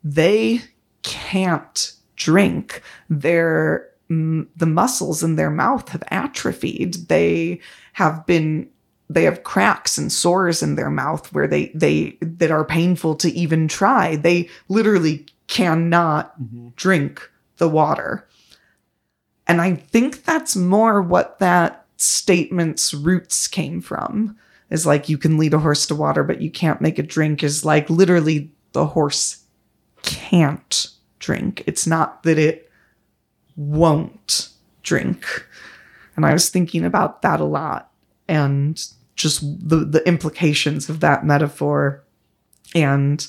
they can't drink. Their mm, the muscles in their mouth have atrophied. They have been they have cracks and sores in their mouth where they they that are painful to even try. They literally cannot drink the water. And I think that's more what that statement's roots came from. Is like you can lead a horse to water, but you can't make it drink, is like literally the horse can't drink. It's not that it won't drink. And I was thinking about that a lot. And just the the implications of that metaphor and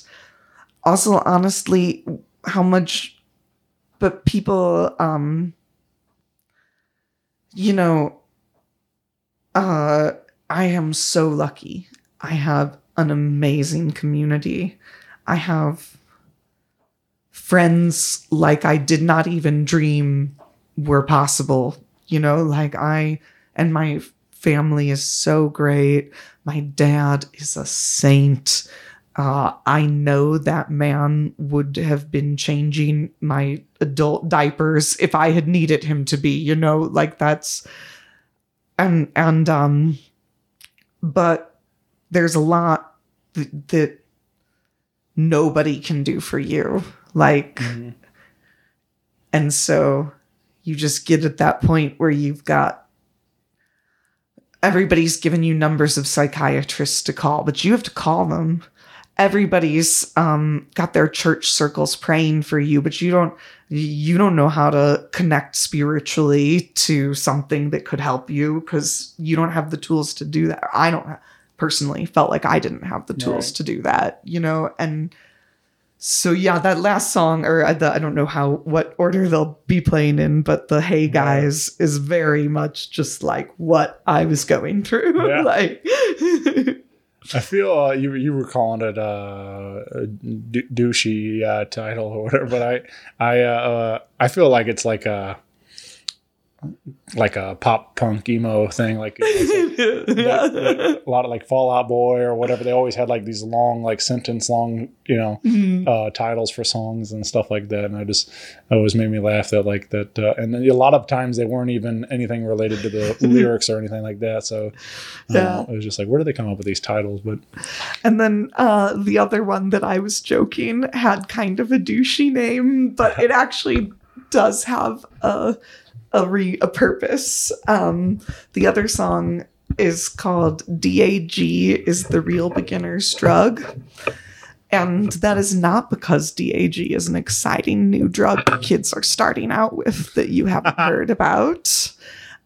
also honestly how much but people um you know uh i am so lucky. I have an amazing community. I have friends like i did not even dream were possible you know like i and my family is so great. My dad is a saint. Uh, I know that man would have been changing my adult diapers if I had needed him to be, you know, like that's and and um but there's a lot th- that nobody can do for you. Like mm-hmm. and so you just get at that point where you've got everybody's given you numbers of psychiatrists to call, but you have to call them everybody's um got their church circles praying for you but you don't you don't know how to connect spiritually to something that could help you because you don't have the tools to do that. I don't ha- personally felt like i didn't have the tools to do that you know? And so yeah that last song or uh, the, i don't know how what order they'll be playing in but the hey guys is very much just like what i was going through (laughs) Yeah. like (laughs) I feel uh, you you were calling it uh, a d- douchey uh, title or whatever, but I I uh, uh, I feel like it's like a like a pop punk emo thing, like, like that- (laughs) that- a lot of like Fall Out Boy or whatever. They always had like these long, like sentence long, you know, Mm-hmm. uh, titles for songs and stuff like that. And I just it always made me laugh that like that. Uh, and then a lot of times they weren't even anything related to the (laughs) lyrics or anything like that. So uh, Yeah. it was just like, where do they come up with these titles? But And then uh, the other one that I was joking had kind of a douchey name, but it (laughs) actually does have a a re a purpose. Um, the other song is called DAG is the real beginner's drug. And that is not because DAG is an exciting new drug kids are starting out with that you haven't (laughs) heard about.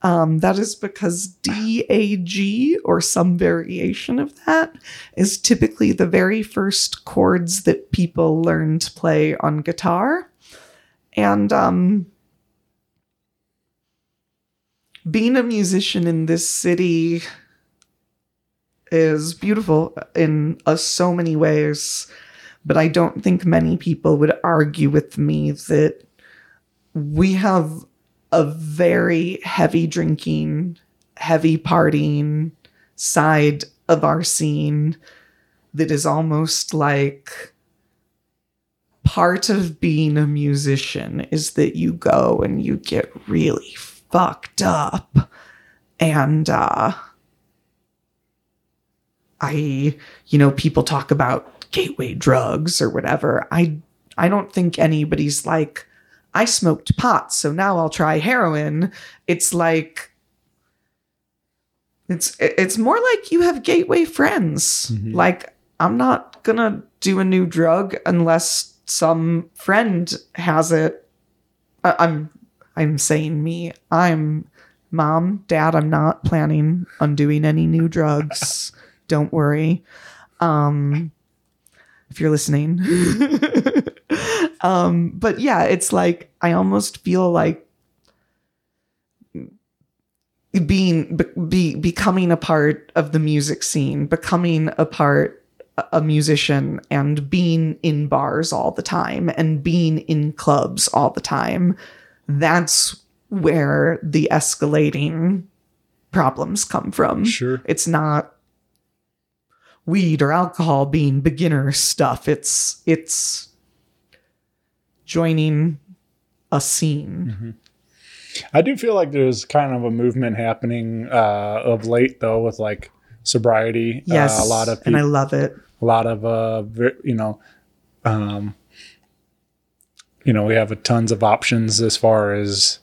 Um, that is because DAG or some variation of that is typically the very first chords that people learn to play on guitar. And um, being a musician in this city is beautiful in uh, so many ways, but I don't think many people would argue with me that we have a very heavy drinking, heavy partying side of our scene that is almost like part of being a musician is that you go and you get really fucked up. And uh I you know people talk about gateway drugs or whatever. I I don't think anybody's like I smoked pot so now I'll try heroin. It's like it's it's more like you have gateway friends. Like I'm not gonna do a new drug unless some friend has it. I- I'm I'm saying me. I'm mom dad I'm not planning on doing any new drugs. (laughs) Don't worry. Um if you're listening. (laughs) Um but yeah it's like i almost feel like being be, be becoming a part of the music scene becoming a part a musician and being in bars all the time and being in clubs all the time that's where the escalating problems come from Sure. it's not weed or alcohol being beginner stuff it's it's joining a scene I do feel like there's kind of a movement happening uh, of late, though, with like sobriety. yes uh, a lot of and i love it a lot of uh, you know, um, you know, we have a tons of options as far as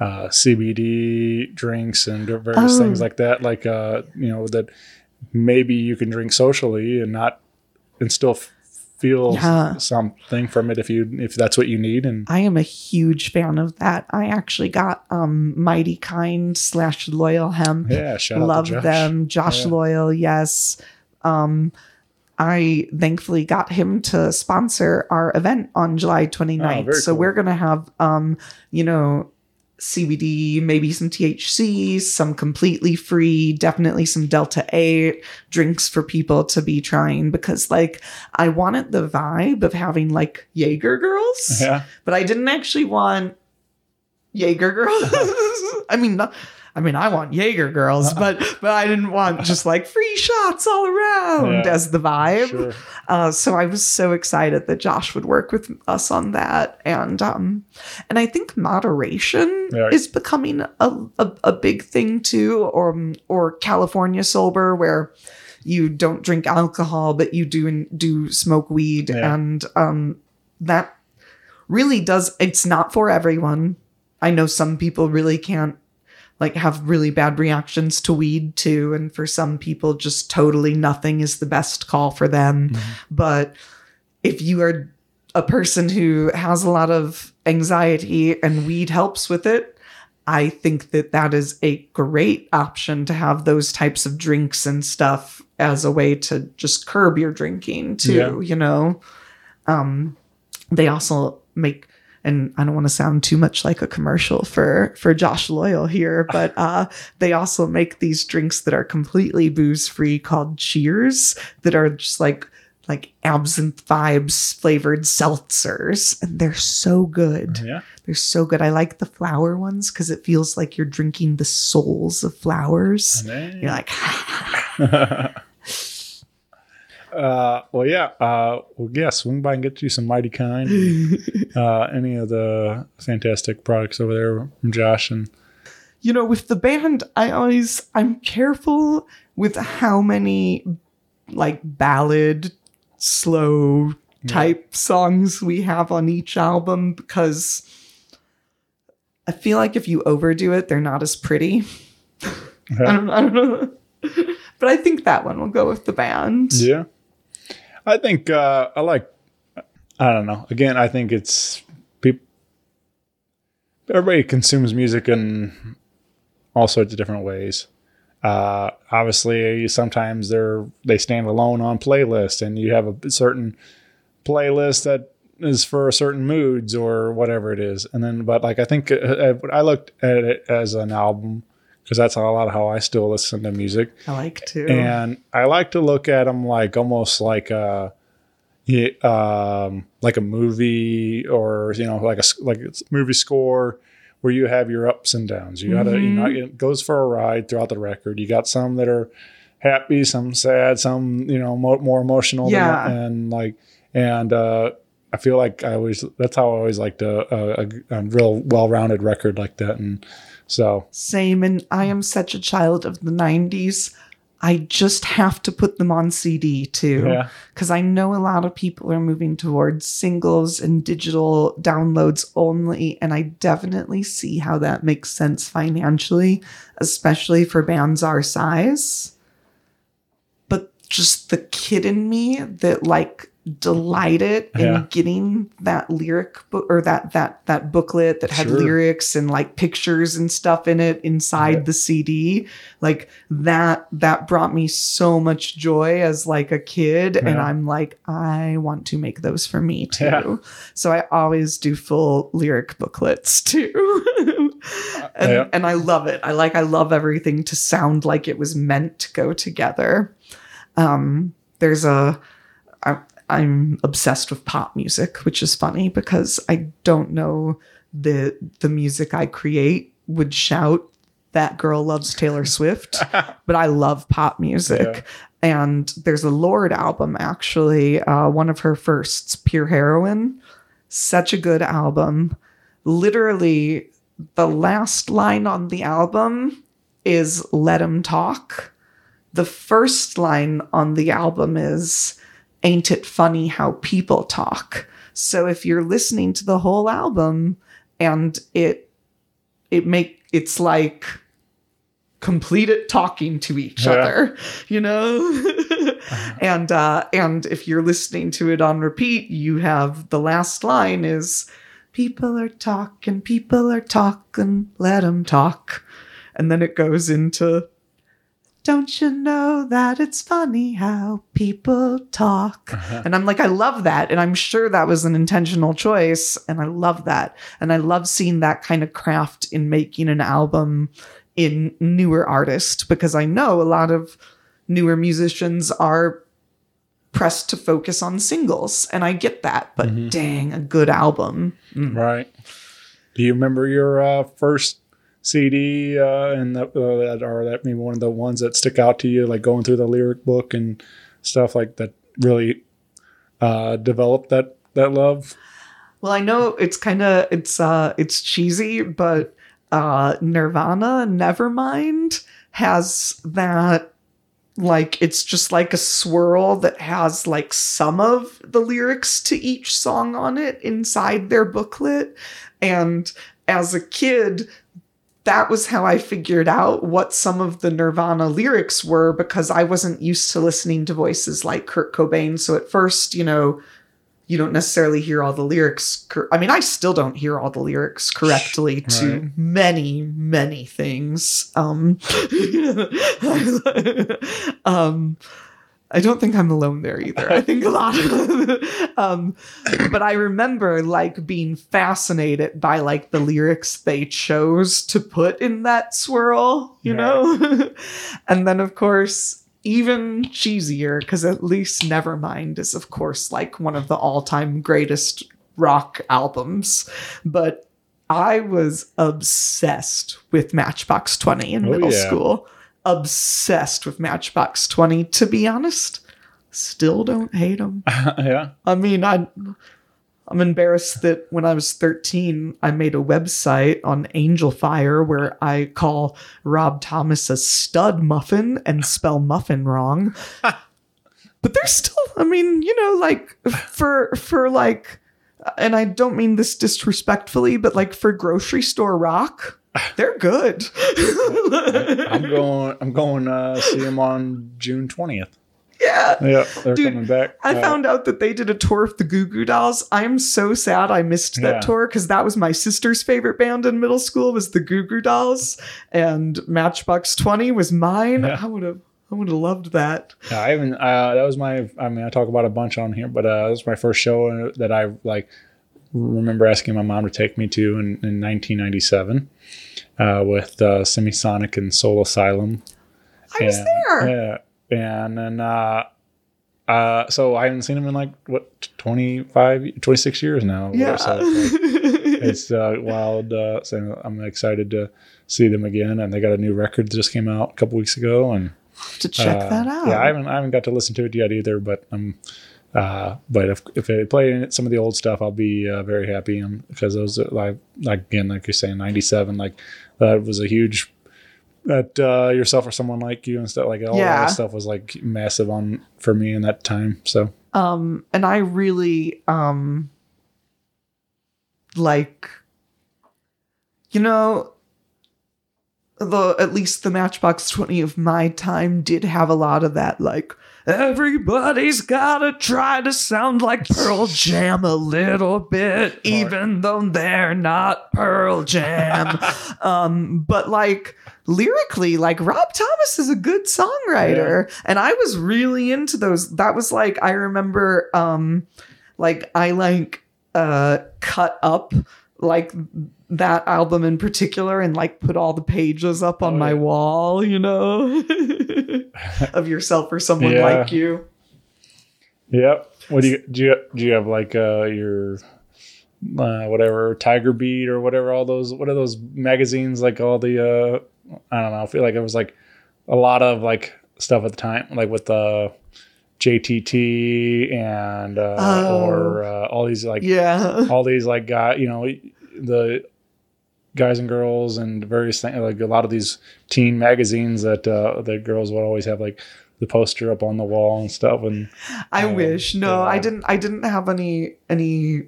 uh, CBD drinks and various Oh. things like that. Like uh, you know that maybe you can drink socially and not and still f- feel Yeah. something from it if you if that's what you need. And I am a huge fan of that. I actually got um Mighty Kind slash Loyal Hemp. yeah, shout out Love Josh. them. Josh Yeah. Loyal, yes. Um I thankfully got him to sponsor our event on July 29th. Oh, so cool. we're gonna have um, you know, CBD, maybe some THC, some completely free, definitely some Delta 8 drinks for people to be trying because, like, I wanted the vibe of having like Jaeger girls, Yeah, but I didn't actually want Jaeger girls. (laughs) (laughs) I mean, not, I mean, I want Jaeger girls, (laughs) but but I didn't want just like free shots all around Yeah, as the vibe. sure. Uh, so I was so excited that Josh would work with us on that, and um, and I think moderation Yeah. is becoming a, a a big thing too, or or California sober where you don't drink alcohol but you do do smoke weed, Yeah. and um, that really does. It's not for everyone. I know some people really can't like have really bad reactions to weed too. And for some people just totally nothing is the best call for them. But if you are a person who has a lot of anxiety and weed helps with it i think that that is a great option to have those types of drinks and stuff as a way to just curb your drinking too Yeah. you know? Um they also make and I don't want to sound too much like a commercial for for Josh Loyal here, (laughs) but uh, they also make these drinks that are completely booze free called Cheers that are just like like absinthe vibes flavored seltzers, and they're so good. Yeah. They're so good. I like the flower ones because it feels like you're drinking the souls of flowers. You're like, (laughs) (laughs) Uh, well, yeah. Uh, well, yeah. Swing by and get you some Mighty Kind. (laughs) uh, any of the fantastic products over there from Josh and you know, with the band, I always I'm careful with how many like ballad, slow type songs we have on each album because I feel like if you overdo it, they're not as pretty. (laughs) I don't, I don't know. (laughs) but I think that one will go with the band. Yeah. I think uh I like I don't know. Again, I think it's people everybody consumes music in all sorts of different ways. Uh obviously sometimes they're they stand alone on playlists and you have a certain playlist that is for certain moods or whatever it is. And then but like I think uh, I looked at it as an album because that's a lot of how I still listen to music I like to. and I like to look at them like almost like a um, like a movie or you know like a like a movie score where you have your ups and downs. You gotta you know it goes for a ride throughout the record. You got some that are happy, some sad, some you know mo- more emotional. than- Yeah. and like and uh, I feel like I always that's how I always liked a, a, a, a real well rounded record like that. And so Same, and I am such a child of the 90s. I just have to put them on CD too. Yeah. Because I know a lot of people are moving towards singles and digital downloads only. And I definitely see how that makes sense financially, especially for bands our size. But just the kid in me that like delighted Yeah. in getting that lyric book or that that that booklet that had Sure. lyrics and like pictures and stuff in it inside Yeah. the CD like that that brought me so much joy as like a kid and I'm like I want to make those for me too Yeah. so I always do full lyric booklets (laughs) too and Yeah. and I love it I like I love everything to sound like it was meant to go together um there's a I, I'm obsessed with pop music, which is funny because I don't know the the music I create would shout that girl loves Taylor Swift, (laughs) but I love pop music. And there's a Lorde album actually, uh, one of her firsts, Pure Heroine. Such a good album. Literally, the last line on the album is "Let 'em talk." The first line on the album is ain't it funny how people talk so if you're listening to the whole album and it it make it's like complete it talking to each Yeah. other, you know? (laughs) and uh and if you're listening to it on repeat, you have the last line is people are talking, people are talking, let them talk. And then it goes into don't you know that it's funny how people talk? Uh-huh. And I'm like, I love that. And I'm sure that was an intentional choice. And I love that. And I love seeing that kind of craft in making an album in newer artists because I know a lot of newer musicians are pressed to focus on singles. And I get that. But mm-hmm. dang, a good album. Mm. Right. Do you remember your uh, first CD uh, and the, uh, that, are that maybe one of the ones that stick out to you, like going through the lyric book and stuff like that, really uh, developed that that love? Well, I know it's kind of it's uh it's cheesy, but uh Nirvana Nevermind has that like it's just like a swirl that has like some of the lyrics to each song on it inside their booklet and as a kid that was how I figured out what some of the Nirvana lyrics were because I wasn't used to listening to voices like Kurt Cobain. So at first, you know, you don't necessarily hear all the lyrics. Cor- I mean, I still don't hear all the lyrics correctly to many, many things. Um, (laughs) um, I don't think I'm alone there either. I think a lot of, (laughs) um, but I remember like being fascinated by like the lyrics they chose to put in that swirl, you know? (laughs) and then of course, even cheesier, because at least Nevermind is of course like one of the all-time greatest rock albums. But I was obsessed with Matchbox 20 in Oh, middle yeah. school. Obsessed with Matchbox 20. To be honest, still don't hate them. (laughs) yeah. I mean, I I'm embarrassed that when I was 13, I made a website on Angelfire where I call Rob Thomas a stud muffin and spell muffin wrong. (laughs) but they're still, I mean, you know, like for for like and I don't mean this disrespectfully, but like for grocery store rock, (laughs) they're good. I'm going. I'm going uh, see them on June twentieth. yeah. Yeah, they're Dude, coming back. I Uh, found out that they did a tour of the Goo Goo Dolls. I'm so sad I missed that Yeah. tour because that was my sister's favorite band in middle school was the Goo Goo Dolls, and Matchbox Twenty was mine. Yeah. I would have, I would have loved that. Yeah, I haven't. Uh, that was my. I mean, I talk about a bunch on here, but uh, that was my first show that I like. Remember asking my mom to take me to in, in 1997 uh, with uh, Semisonic and Soul Asylum. I was there. Yeah, and then uh, uh, so I haven't seen them in like what 25, 26 years now. Yeah. So it's, (laughs) like, it's uh, wild. Uh, so I'm excited to see them again, and they got a new record that just came out a couple weeks ago, and to check uh, that out. Yeah, I haven't I haven't got to listen to it yet either, but um, uh, but if if they play some of the old stuff, I'll be uh, very happy because those are like like again like you're saying '97 like that was a huge that uh, yourself or someone like you and stuff like all Yeah. that stuff was like massive on for me in that time. So um, and I really um like, you know. The at least the Matchbox Twenty of my time did have a lot of that, like everybody's gotta try to sound like Pearl (laughs) Jam a little bit, even though they're not Pearl Jam. (laughs) um, but like lyrically, like Rob Thomas is a good songwriter, and I was really into those. That was like I remember, um, like I like uh cut up like that album in particular and like put all the pages up on Oh, my yeah. wall, you know, (laughs) of yourself or someone Yeah. like you. Yep. What do you do? You, do you have like uh, your uh, whatever Tiger Beat or whatever? All those what are those magazines? Like all the uh, I don't know. I feel like it was like a lot of like stuff at the time, like with the JTT and uh, Oh. or uh, all these like Yeah. (laughs) all these like guy, you know, the guys and girls and various things. Like a lot of these teen magazines that uh, that girls would always have like the poster up on the wall and stuff. And I Um, wish. No, I didn't I didn't have any any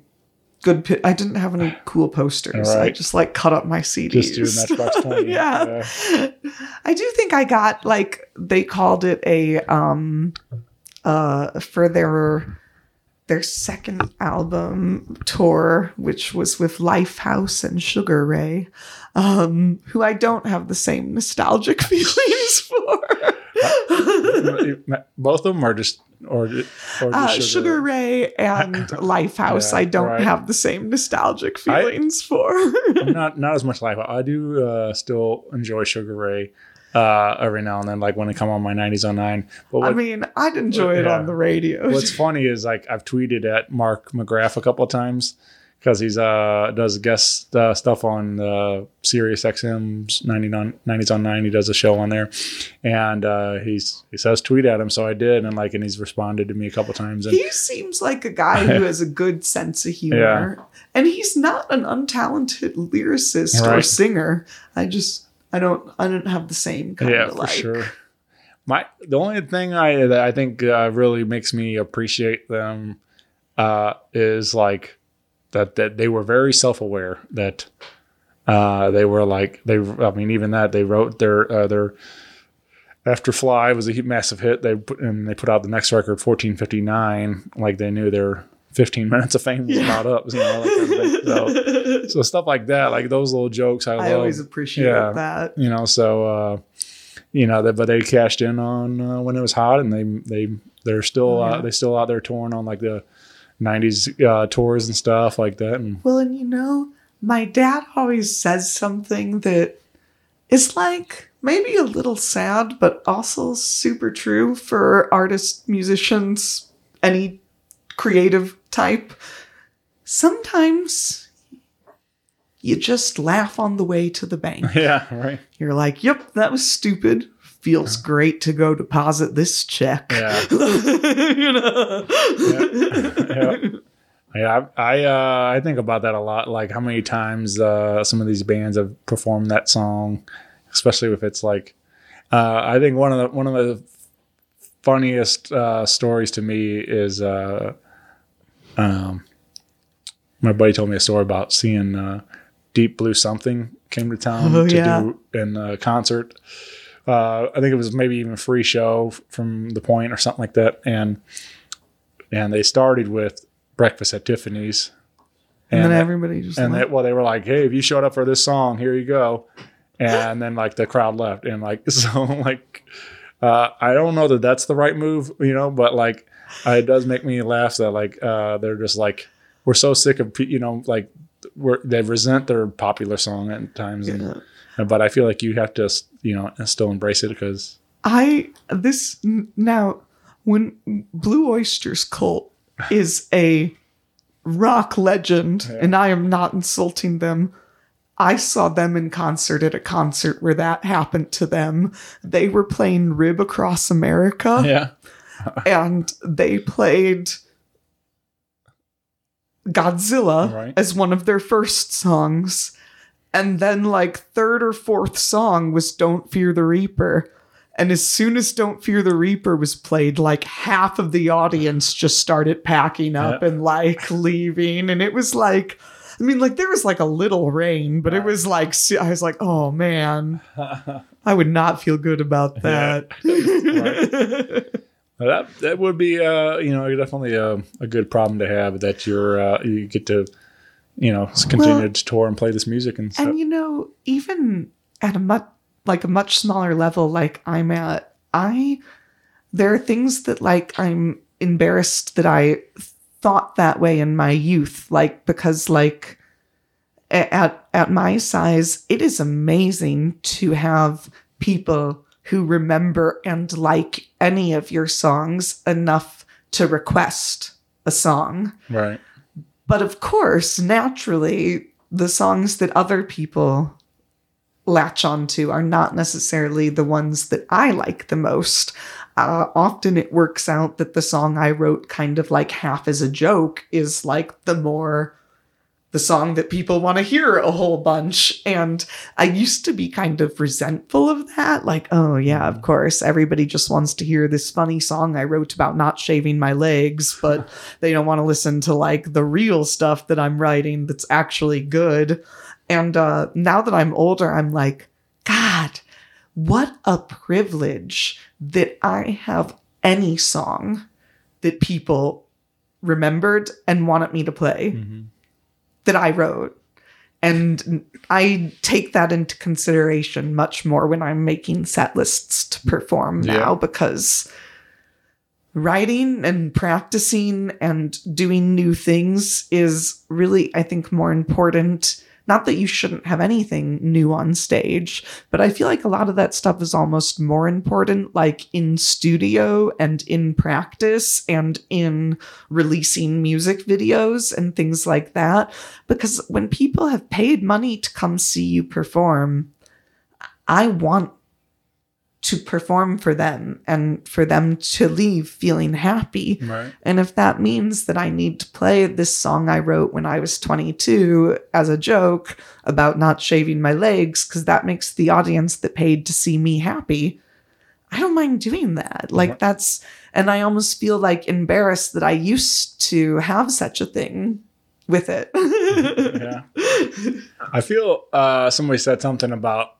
good. Pi- I didn't have any cool posters. I just like cut up my CDs. Just do Matchbox (laughs) 20. yeah. I do think I got like they called it a um uh for their their second album tour, which was with Lifehouse and Sugar Ray, um, who I don't have the same nostalgic (laughs) feelings for. (laughs) Both of them are just or, or Uh, sugar. Sugar Ray and (laughs) Lifehouse, Yeah, I don't right. have the same nostalgic I- feelings for. not not as much life. I do uh, still enjoy Sugar Ray uh, every now and then, like when it come on my '90s on nine. But what, I mean, I'd enjoy it Yeah. on the radio. (laughs) what's funny is like I've tweeted at Mark McGrath a couple of times because he's uh does guest uh, stuff on uh, Sirius XM's 99 90s on 9 he does a show on there. And uh, he's he says tweet at him. So I did and like and he's responded to me a couple of times and he seems like a guy who has a good (laughs) sense of humor. And he's not an untalented lyricist or singer. I just i don't i don't have the same kind yeah of for like sure. My the only thing I that I think uh, really makes me appreciate them uh, is like that that they were very self aware that uh, they were like they I mean even that they wrote their uh, their after Fly was a massive hit. They put and they put out the next record 1459 like they knew their 15 (laughs) minutes of fame was not up you know like so, (laughs) so stuff like that like those little jokes I, i love. always appreciate Yeah. that. You know so uh you know that but they cashed in on uh, when it was hot and they they they're still Oh, uh, they still out there touring on like the 90s uh tours and stuff like that and well and you know my dad always says something that is like maybe a little sad but also super true for artists musicians any creative type sometimes you just laugh on the way to the bank (laughs) yeah right You're like, yep, that was stupid. Feels great to go deposit this check. Yeah. (laughs) you know? yeah yeah i I, uh i think about that a lot like how many times uh some of these bands have performed that song especially if it's like uh i think one of the one of the funniest uh stories to me is uh um my buddy told me a story about seeing uh deep blue something came to town Oh, to yeah. do in a concert uh i think it was maybe even a free show from the point or something like that and and they started with breakfast at Tiffany's. And, then everybody just and they, well, they were like, "Hey, if you showed up for this song, here you go." And then like the crowd left, and like (laughs) so like uh, I don't know that that's the right move, you know, but like it does make me laugh that like uh, they're just like we're so sick of you know like we're, they resent their popular song at times, Yeah. but I feel like you have to you know still embrace it because I this now when Blue Oyster's Cult is a rock legend, and I am not insulting them. I saw them in concert at a concert where that happened to them. They were playing Rib Across America. yeah (laughs) and they played Godzilla Right. as one of their first songs. And then, like, third or fourth song was Don't Fear the Reaper. And as soon as Don't Fear the Reaper was played, like half of the audience just started packing up Yeah. and like leaving. And it was like, I mean, like, there was like a little rain, but it was like, I was like, oh man, (laughs) I would not feel good about that. (laughs) Well, That that would be uh you know definitely a, a good problem to have that you're uh, you get to you know continue Well, to tour and play this music and stuff. And you know, even at a much like a much smaller level like I'm at, I there are things that like I'm embarrassed that I thought that way in my youth, like because like at at my size, it is amazing to have people who remember and like any of your songs enough to request a song. right. But of course, naturally, the songs that other people latch onto are not necessarily the ones that I like the most. Uh, often it works out that the song I wrote kind of like half as a joke is like the more the song that people want to hear a whole bunch. And I used to be kind of resentful of that. Like, oh, yeah, of course, everybody just wants to hear this funny song I wrote about not shaving my legs, but (laughs) they don't want to listen to like the real stuff that I'm writing that's actually good. And uh, now that I'm older, I'm like, God, what a privilege that I have any song that people remembered and wanted me to play that I wrote. And I take that into consideration much more when I'm making set lists to perform now Yeah. because writing and practicing and doing new things is really, I think, more important. Not that you shouldn't have anything new on stage, but I feel like a lot of that stuff is almost more important, like in studio and in practice and in releasing music videos and things like that. Because when people have paid money to come see you perform, I want to perform for them and for them to leave feeling happy. Right. And if that means that I need to play this song I wrote when I was 22 as a joke about not shaving my legs, because that makes the audience that paid to see me happy, I don't mind doing that. Like, that's, and I almost feel like embarrassed that I used to have such a thing with it. yeah. (laughs) I feel uh, somebody said something about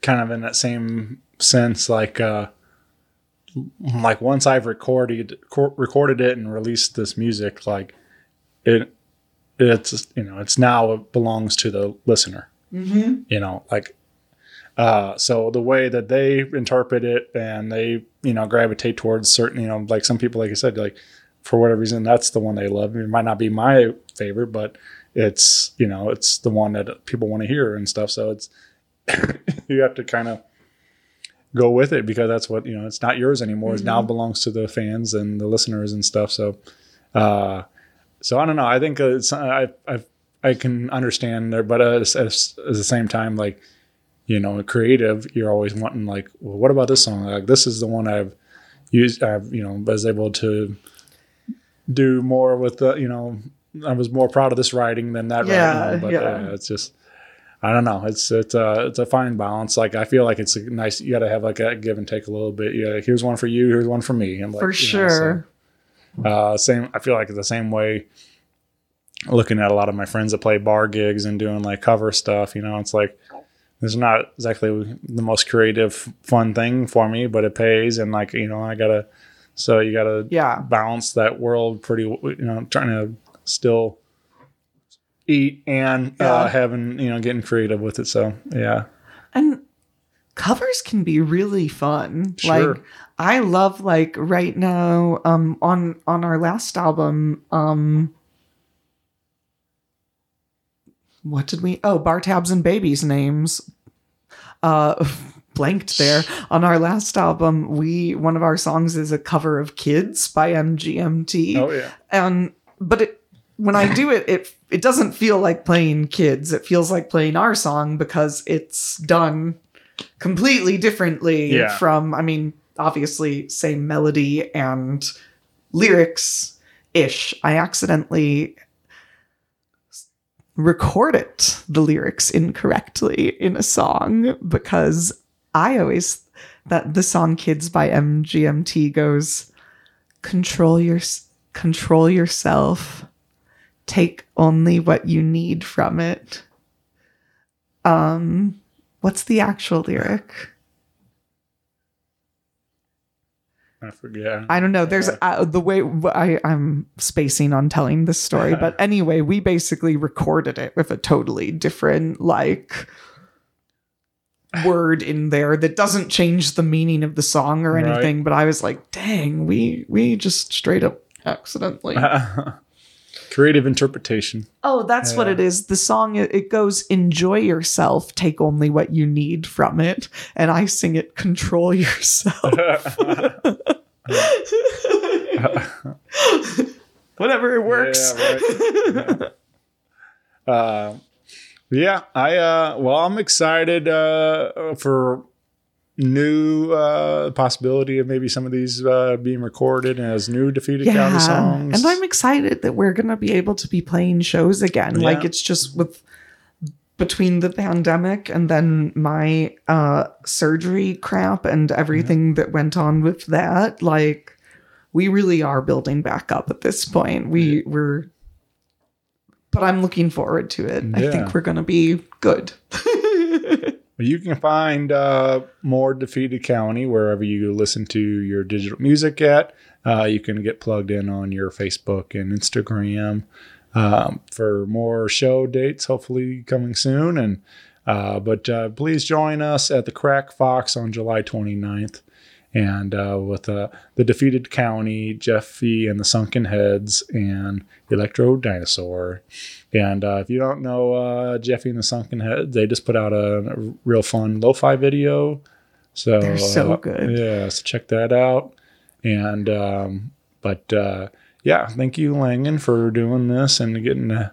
kind of in that same sense, like uh, like once I've recorded cor- recorded it and released this music, like it it's you know it's now it belongs to the listener. Mm-hmm. You know, like uh, so the way that they interpret it and they you know gravitate towards certain you know like some people like I said like for whatever reason that's the one they love. It might not be my favorite, but it's you know it's the one that people want to hear and stuff. So it's (laughs) you have to kind of go with it because that's what you know. It's not yours anymore. It now belongs to the fans and the listeners and stuff. So, uh, so I don't know. I think it's I I I can understand there, but uh, at, at, at the same time, like you know, creative, you're always wanting like, well, what about this song? Like this is the one I've used. I've you know was able to do more with the you know. I was more proud of this writing than that Yeah, writing, but yeah. uh, it's just I don't know. It's it's a it's a fine balance. Like I feel like it's a nice. You got to have like a give and take a little bit. Yeah, here's one for you. Here's one for me. Like, For you know, so, sure. uh, same. I feel like it's the same way. Looking at a lot of my friends that play bar gigs and doing like cover stuff, you know, it's like it's not exactly the most creative, fun thing for me, but it pays, and like you know, I gotta. So you gotta Yeah. balance that world pretty. You know, trying to still eat and Yeah. uh, having you know getting creative with it. So yeah, And covers can be really fun. Sure. Like I love like right now um on on our last album um what did we oh bar tabs and babies names uh (laughs) blanked there on our last album we one of our songs is a cover of kids by mgmt oh yeah, and but it when I do it, it it doesn't feel like playing kids. It feels like playing our song because it's done completely differently Yeah. from. I mean, obviously, same melody and lyrics ish. I accidentally recorded the lyrics incorrectly in a song because I always that the song "Kids" by MGMT goes control your control yourself take only what you need from it um what's the actual lyric I forget. i don't know there's uh, the way I, i'm spacing on telling this story but anyway we basically recorded it with a totally different like word in there that doesn't change the meaning of the song or Right. anything but i was like dang we we just straight up accidentally (laughs) Creative interpretation. Oh, that's what it is. The song it goes enjoy yourself, take only what you need from it, and I sing it control yourself. (laughs) Whatever it works. Yeah, right. (laughs) uh, yeah, I uh, well, I'm excited uh, for new uh, possibility of maybe some of these uh, being recorded as new defeated county songs. And I'm excited that we're going to be able to be playing shows again. Like it's just with between the pandemic and then my uh surgery crap and everything that went on with that, like we really are building back up at this point. We we're but I'm looking forward to it. I think we're going to be good. (laughs) You can find uh, more Defeated County wherever you listen to your digital music at. Uh, you can get plugged in on your Facebook and Instagram um, for more show dates, hopefully coming soon. And uh, but uh, please join us at the Crack Fox on July 29th. And uh, with uh, the defeated county, Jeffy and the Sunken Heads, and Elektrodinosaur. And uh, if you don't know uh, Jeffy and the Sunken Heads, they just put out a, a real fun lo-fi video. So They're so uh, good. Yeah, so check that out. And um, but uh, yeah, thank you, Langen, for doing this and getting to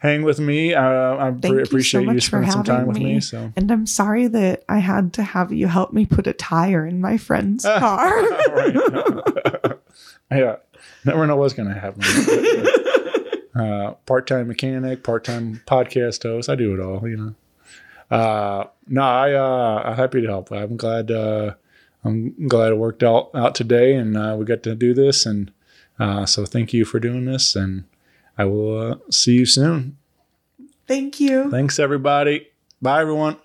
hang with me. Uh, I pre- you so appreciate you, much for spending some time with me. me. So. And I'm sorry that I had to have you help me put a tire in my friend's (laughs) car. (laughs) yeah, never know what's going to happen. uh, part-time mechanic, part-time podcast host. I do it all, you know. Uh, no, I uh, I'm happy to help. I'm glad. Uh, I'm glad it worked out out today, and uh, we got to do this. And uh, so, thank you for doing this, and I will uh, see you soon. Thank you. Thanks, everybody. Bye, everyone.